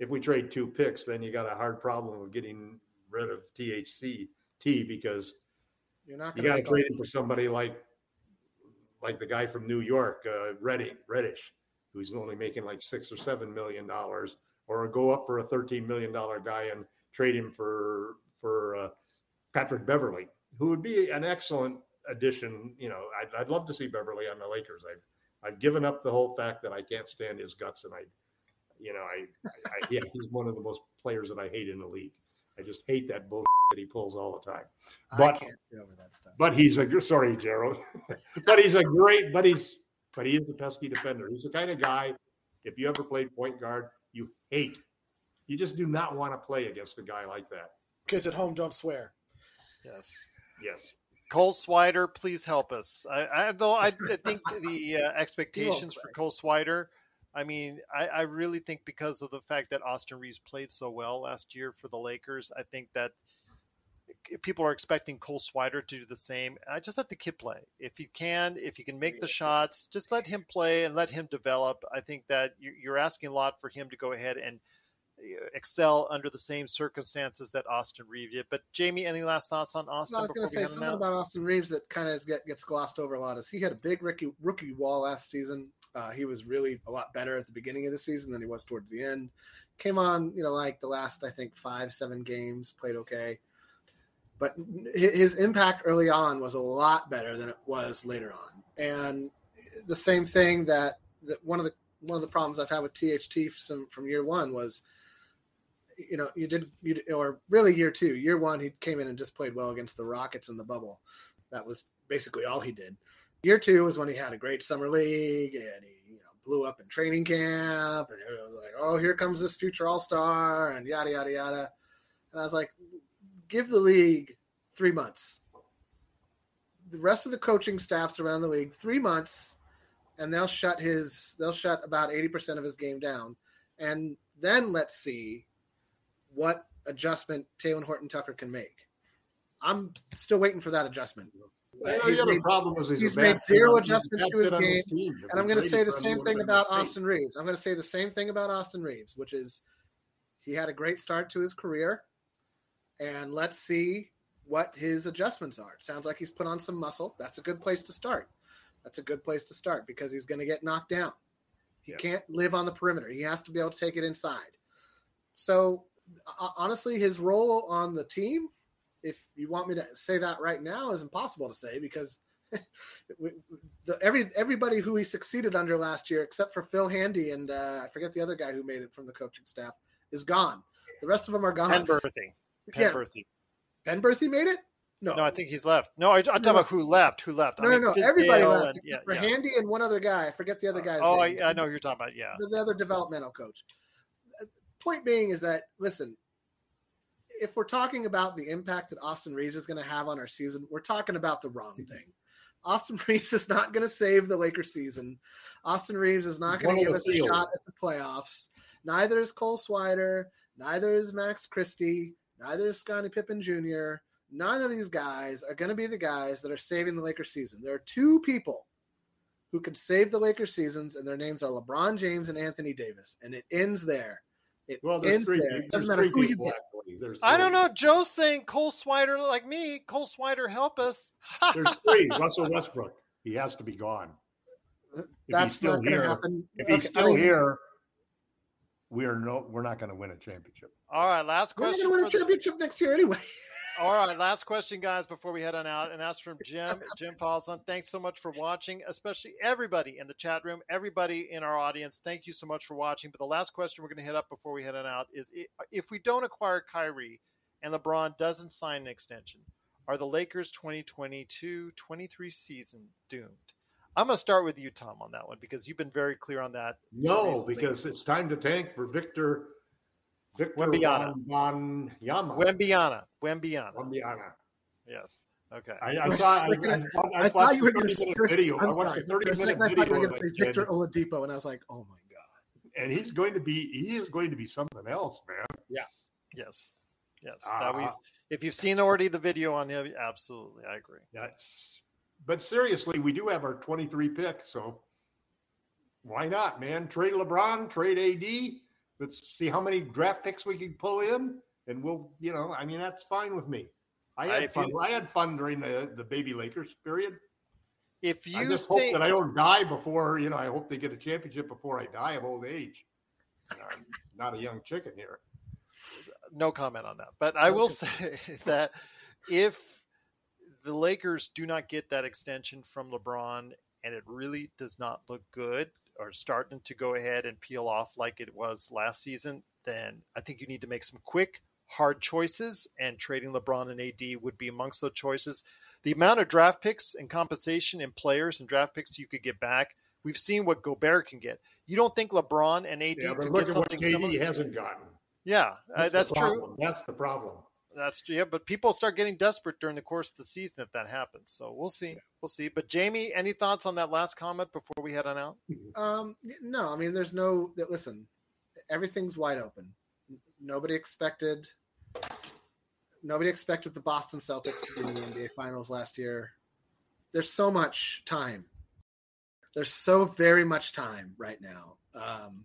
if we trade two picks, then you got a hard problem of getting rid of THC T because You're not you got to trade him for somebody like, like the guy from New York, uh, Redding, Reddish, who's only making like six or seven million dollars, or go up for a thirteen million dollar guy and trade him for for uh, Patrick Beverley, who would be an excellent addition. You know, I'd, I'd love to see Beverley on the Lakers. I've I've given up the whole fact that I can't stand his guts, and I, you know, I, I, I yeah, he's one of the most players that I hate in the league. I just hate that bullshit that he pulls all the time. I But can't get over that stuff. but he's a sorry, Gerald. but he's a great. But he's but he is a pesky defender. He's the kind of guy. If you ever played point guard, you hate. You just do not want to play against a guy like that. Kids at home don't swear. Yes. Yes. Cole Swider, please help us. I, I though I, I think the uh, expectations for. Cole Swider. I mean, I, I really think because of the fact that Austin Reaves played so well last year for the Lakers, I think that people are expecting Cole Swider to do the same. I just let the kid play. If he can, if he can make the shots, just let him play and let him develop. I think that you- you're asking a lot for him to go ahead and excel under the same circumstances that Austin Reaves did. But Jamie, any last thoughts on Austin? No, I was going to say something about Austin Reaves that kind of get, gets glossed over a lot. Is he had a big rookie rookie wall last season? Uh, he was really a lot better at the beginning of the season than he was towards the end. Came on, you know, like the last I think five seven games, played okay, but his impact early on was a lot better than it was later on. And the same thing that that one of the one of the problems I've had with THT from, from year one was you know, you did, you or really year two, year one, he came in and just played well against the Rockets in the bubble. That was basically all he did. Year two was when he had a great summer league and he, you know, blew up in training camp and it was like, oh, here comes this future all star and yada yada yada. And I was like, give the league three months. The rest of the coaching staffs around the league three months, and they'll shut his, they'll shut about eighty percent of his game down, and then let's see what adjustment Talen Horton Tucker can make. I'm still waiting for that adjustment. Know He's made- he's, he's made zero adjustments to his fit on this game, team. And I'm going to say the same thing about. Austin Reaves. I'm going to say the same thing about Austin Reaves, which is he had a great start to his career. And let's see what his adjustments are. It sounds like he's put on some muscle. That's a good place to start. That's a good place to start because he's going to get knocked down. He Yeah. can't live on the perimeter. He has to be able to take it inside. So, honestly, his role on the team, if you want me to say that right now, is impossible to say because the, every everybody who he succeeded under last year, except for Phil Handy and uh, I forget the other guy who made it from the coaching staff, is gone. The rest of them are gone. Penn Berthy. Penn Yeah. Berthy. Ben Berthy made it. No, No, I think he's left. No, I, I'm talking No. about who left. Who left? no, I no, mean, no. Everybody Fizdale left and- yeah, for yeah. Handy and one other guy. I forget the other guy's Oh, I. I know who you're talking about. Yeah. the, the other developmental coach. Point being is that listen, if we're talking about the impact that Austin Reaves is going to have on our season, we're talking about the wrong thing. Austin Reaves is not going to save the Lakers season. Austin Reaves is not going to give us a shot at the playoffs. Neither is Cole Swider. Neither is Max Christie. Neither is Scottie Pippen Jr. None of these guys are going to be the guys that are saving the Lakers season. There are two people who can save the Lakers seasons, and their names are LeBron James and Anthony Davis, and it ends there. It Well, there's ends three. there. It doesn't matter three who you people, get. I don't know. Joe's saying Cole Swider like me. Cole Swider, help us. There's three. Russell Westbrook. He has to be gone. If That's still not going to here- happen. If he's Okay, I still mean, here, we are no. We're not going to win a championship. All right, last question. we're going to win a for the- championship next year anyway. All right, last question, guys, before we head on out, and that's from Jim. Jim Paulson. Thanks so much for watching, especially everybody in the chat room, everybody in our audience. Thank you so much for watching. But the last question we're going to hit up before we head on out is: if we don't acquire Kyrie and LeBron doesn't sign an extension, are the Lakers 2022-23 season doomed? I'm going to start with you, Tom, on that one because you've been very clear on that. No, recently. because it's time to tank for Victor. Victor Wembanyama. Von Yama. Wembiana. Wembiana. Yes. Okay. I, I, saw, second, I, I, I thought you were going to watched say. 30 video. I I'm sorry. a 30 For a second, minute I thought you were going to say Victor and- Oladipo, and I was like, oh my god. and he's going to be he is going to be something else, man. Yeah. Yes. Yes. Ah. that we if you've seen already the video on him, absolutely. I agree. That's, but seriously, we do have our 23 pick, so why not, man? Trade LeBron, trade AD. Let's see how many draft picks we can pull in, and we'll, you know, I mean, that's fine with me. I I- had if fun. I had fun during the the baby Lakers period. If I you just hope that I don't die before, you know, I hope they get a championship before I die of old age. I'm not a young chicken here. no comment on that. But I will say that if the Lakers do not get that extension from LeBron and it really does not look good or starting to go ahead and peel off like it was last season, then I think you need to make some quick, hard choices, and trading LeBron and AD would be amongst those choices. The amount of draft picks and compensation and players and draft picks you could get back, we've seen what Gobert can get. You don't think LeBron and AD Yeah, but could look at what something KD similar? hasn't gotten. Yeah, uh, that's true. That's the problem. That's yeah, but people start getting desperate during the course of the season if that happens. So we'll see. We'll see. But Jamie, any thoughts on that last comment before we head on out? Um, no, I mean, there's no. that- Listen, everything's wide open. Nobody expected. Nobody expected the Boston Celtics to be in the NBA Finals last year. There's so much time. There's so very much time right now. Um,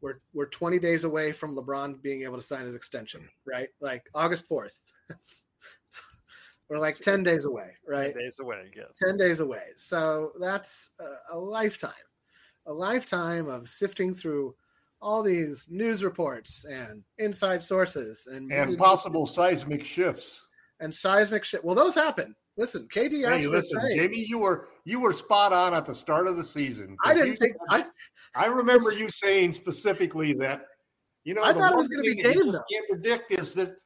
we're we're 20 days away from LeBron being able to sign his extension, right? Like August 4th. we're like 10 days away, right? Ten days away, yes. 10 days away. So that's a, a lifetime, a lifetime of sifting through all these news reports and inside sources and And possible seismic shifts. and seismic shit. Well, those happen. Listen, KD Hey, listen. Jamie, you were you were spot on at the start of the season. I didn't think said- I, I remember you saying specifically that you know I thought it was gonna be thing that Dame, just Can't predict is that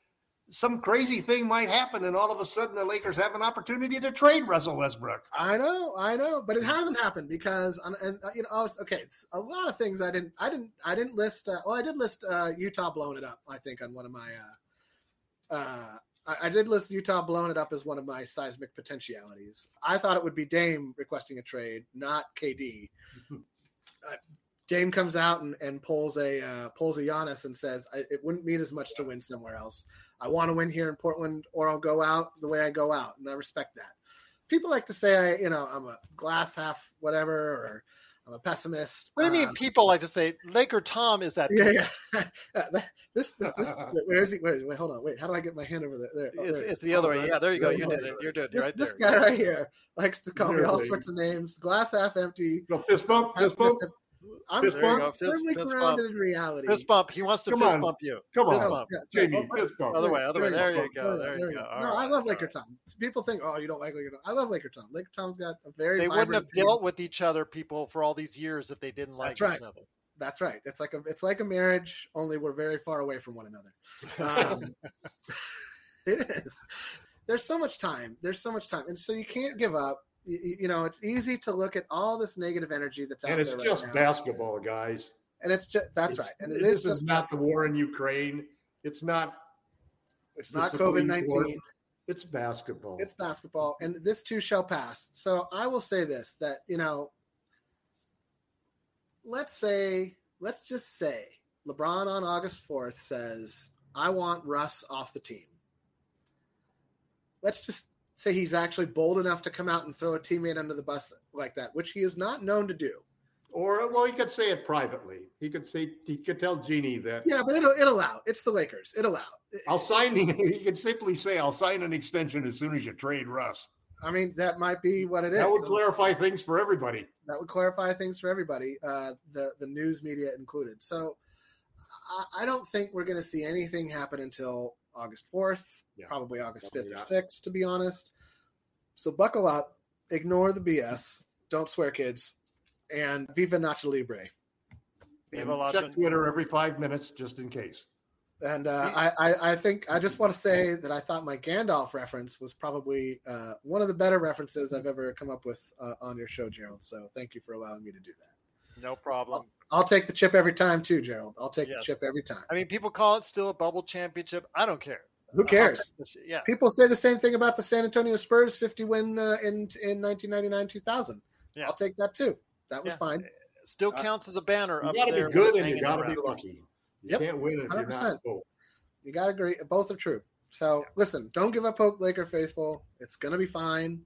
some crazy thing might happen, and all of a sudden the Lakers have an opportunity to trade Russell Westbrook. I know, I know, but it hasn't happened because, and, uh, you know, was, okay, it's a lot of things I didn't, I didn't, I didn't list. Uh, well, I did list uh, Utah blowing it up. I think on one of my, uh, uh, I, did list Utah blowing it up as one of my seismic potentialities. I thought it would be Dame requesting a trade, not KD. uh, Dame comes out and, and pulls a uh, pulls a Giannis and says I, it wouldn't mean as much to win somewhere else. I want to win here in Portland, or I'll go out the way I go out, and I respect that. People like to say I, you know, I'm a glass half whatever, or I'm a pessimist. What do you mean? Um, People like to say Laker Tom is that. yeah, yeah. this, this, this. Where is he? Wait, wait, hold on. Wait, how do I get my hand over there? there. Oh, It's, there it's is. the other Hold way. on. Yeah, there you go. You did on. it. You're doing it right this there. guy right here likes to call me all sorts of names. Glass half empty. So fist bump, fist bump. Pessimistic. I'm Fist There you go. bump? Fist, firmly fist grounded bump. in reality. Fist bump. He wants to Come fist on. bump you. Come Fist on, bump. Yeah, so- Jamie, oh, fist bump. Other way. Other way. There There you you go. go. There There you you go. go. All No, I love all Laker right. Tom. People think, oh, you don't like Laker Tom. I love Laker Tom. Laker Tom's got a very. They wouldn't vibrant have team. dealt with each other, people, for all these years if they didn't like That's right. each other. That's right. It's like a it's like a marriage, only we're very far away from one another. Um, it is. There's so much time. There's so much time, and so you can't give up. You, know, it's easy to look at all this negative energy that's out And it's there just now, basketball, guys. and it's just that's It's- right, and it this is not the war in Ukraine. It's not. it's not COVID nineteen. It's basketball. It's basketball, and this too shall pass. So I will say this: that you know, let's say, let's just say, LeBron on August fourth says, "I want Russ off the team." Let's just say he's actually bold enough to come out and throw a teammate under the bus like that, which he is not known to do. Or well, he could say it privately. He could say he could tell Jeanie that Yeah, but it'll it'll out. It's the Lakers. It'll out. I'll sign. He could simply say, "I'll sign an extension as soon as you trade Russ." I mean, that might be what it is. That would clarify things for everybody. that would clarify things for everybody, uh, the the news media included. So I, I don't think we're going to see anything happen until August 4th, Yeah. probably August Probably 5th or 6th, to be honest. So buckle up, ignore the BS, don't swear, kids, and Viva Nacho Libre. Viva And la check Chun- Twitter every five minutes just in case. And uh, I, I, I think I just want to say that I thought my Gandalf reference was probably uh, one of the better references I've ever come up with uh, on your show, Gerald. So thank you for allowing me to do that. No problem. I'll take the chip every time too, Gerald. I'll take Yes. the chip every time. I mean, people call it still a bubble championship. I don't care. Who cares? I'll take the shit. Yeah. People say the same thing about the San Antonio Spurs 50 win uh, in in 1999 2000. Yeah. I'll take that too. That was Yeah. fine. Still Uh, counts as a banner You up got to there. be good and you got to be lucky. You Yep. can't win if you're not both. You got to agree. Both are true. So listen, don't give up hope, Laker faithful. It's gonna be fine.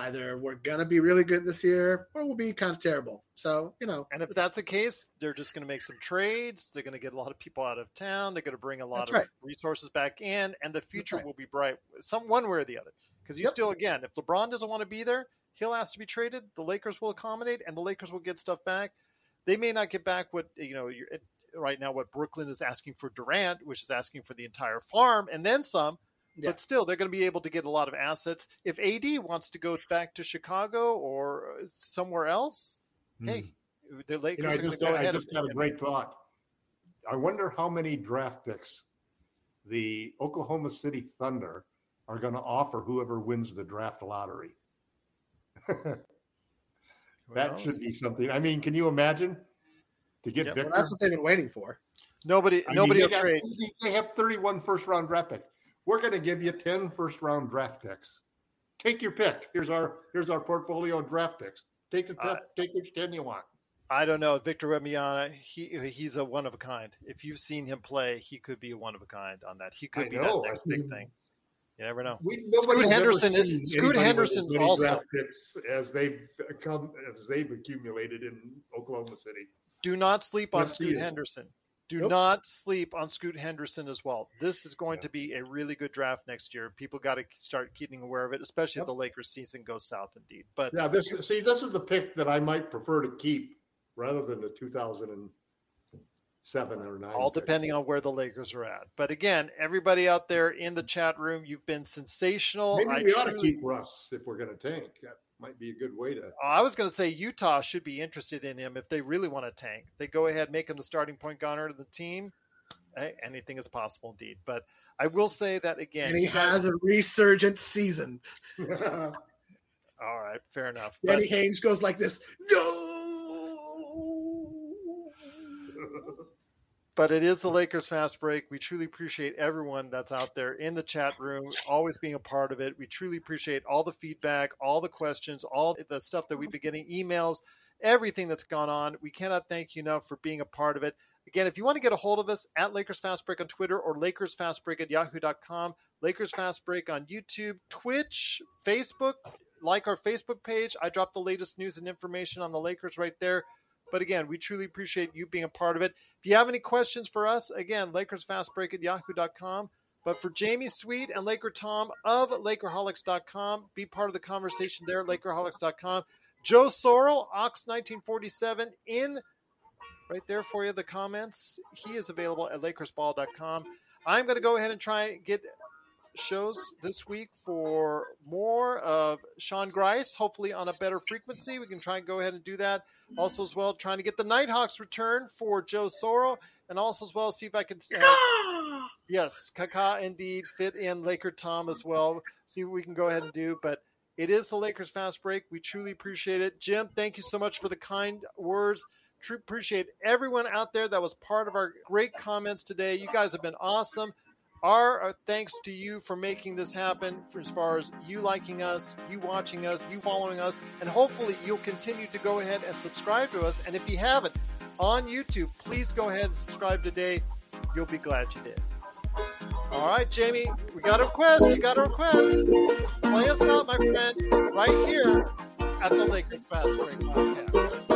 Either we're gonna be really good this year, or we'll be kind of terrible. So you know, And if that's the case, they're just going to make some trades. They're going to get a lot of people out of town. They're going to bring a lot That's of right. resources back in, and the future right. will be bright, some one way or the other. Because you Yep. still, again, if LeBron doesn't want to be there, he'll ask to be traded. The Lakers will accommodate, and the Lakers will get stuff back. They may not get back what you know you're, right now. What Brooklyn is asking for Durant, which is asking for the entire farm and then some. Yeah. But still, they're going to be able to get a lot of assets. If AD wants to go back to Chicago or uh, somewhere else, hmm. hey, the Lakers. You know, I are going to just, go got, I just and- got a great thought. I wonder how many draft picks the Oklahoma City Thunder are going to offer whoever wins the draft lottery. That knows? should be something. I mean, can you imagine to get Yep. Victor? well, that's what they've been waiting for. nobody. I nobody they will got- trade. They have 31 first round draft picks. We're going to give you 10 first round draft picks. Take your pick. Here's our here's our portfolio of draft picks. Take the Uh, take which 10 you want. I don't know. Victor Wembanyama, he he's a one of a kind. If you've seen him play, he could be a one of a kind on that. He could I be know. that next I big thing. You never know. We, Scoot Henderson- seen Scoot Henderson also. as they've come as they've accumulated in Oklahoma City. Do not sleep on Yes, Scoot he is. Henderson. Do Nope. not sleep on Scoot Henderson as well. This is going to be a really good draft next year. People got to start keeping aware of it, especially if the Lakers season goes south indeed. But Yeah, this see this is the pick that I might prefer to keep rather than the 2007 or 9. all pick. depending on where the Lakers are at. But again, everybody out there in the chat room, you've been sensational. Maybe I we ought to keep Russ if we're going to tank. That might be a good way to. Uh, I was going to say Utah should be interested in him if they really want to tank. They go ahead, make him the starting point gunner of the team. Hey, anything is possible, indeed. But I will say that again. and he guys- has a resurgent season. all right, fair enough. Danny But Haynes goes like this. No. but it is the Lakers fast break. We truly appreciate everyone that's out there in the chat room, always being a part of it. We truly appreciate all the feedback, all the questions, all the stuff that we've been getting, emails, everything that's gone on. We cannot thank you enough for being a part of it. Again, if you want to get a hold of us at Lakers Fast Break on Twitter or Lakers Fast Break at yahoo.com, Lakers Fast Break on YouTube, Twitch, Facebook, like our Facebook page. I drop the latest news and information on the Lakers right there. But again, we truly appreciate you being a part of it. If you have any questions for us, again, Lakers Fast Break at yahoo.com. But for Jamie Sweet and Laker Tom of Lakerholics.com, be part of the conversation there at Lakerholics.com. Joe Sorrell, Ox1947, in right there for you, the comments. He is available at LakersBall.com. I'm going to go ahead and try and get shows this week for more of Sean Grice, hopefully on a better frequency. We can try and go ahead and do that. Also, as well, trying to get the Nighthawks return for Joe Sorrell, and also as well see if I can. Uh, yes, Kaka indeed fit in Laker Tom as well. See what we can go ahead and do, but. It is the Lakers fast break. We truly appreciate it. Jim, thank you so much for the kind words. True appreciate everyone out there that was part of our great comments today. You guys have been awesome. Our uh, thanks to you for making this happen, for as far as you liking us, you watching us, you following us, and hopefully you'll continue to go ahead and subscribe to us. And if you haven't on YouTube, please go ahead and subscribe today. You'll be glad you did. All right, Jamie, we got a request. We got a request. Play us out, my friend, right here at the Lakers Fast Break Podcast.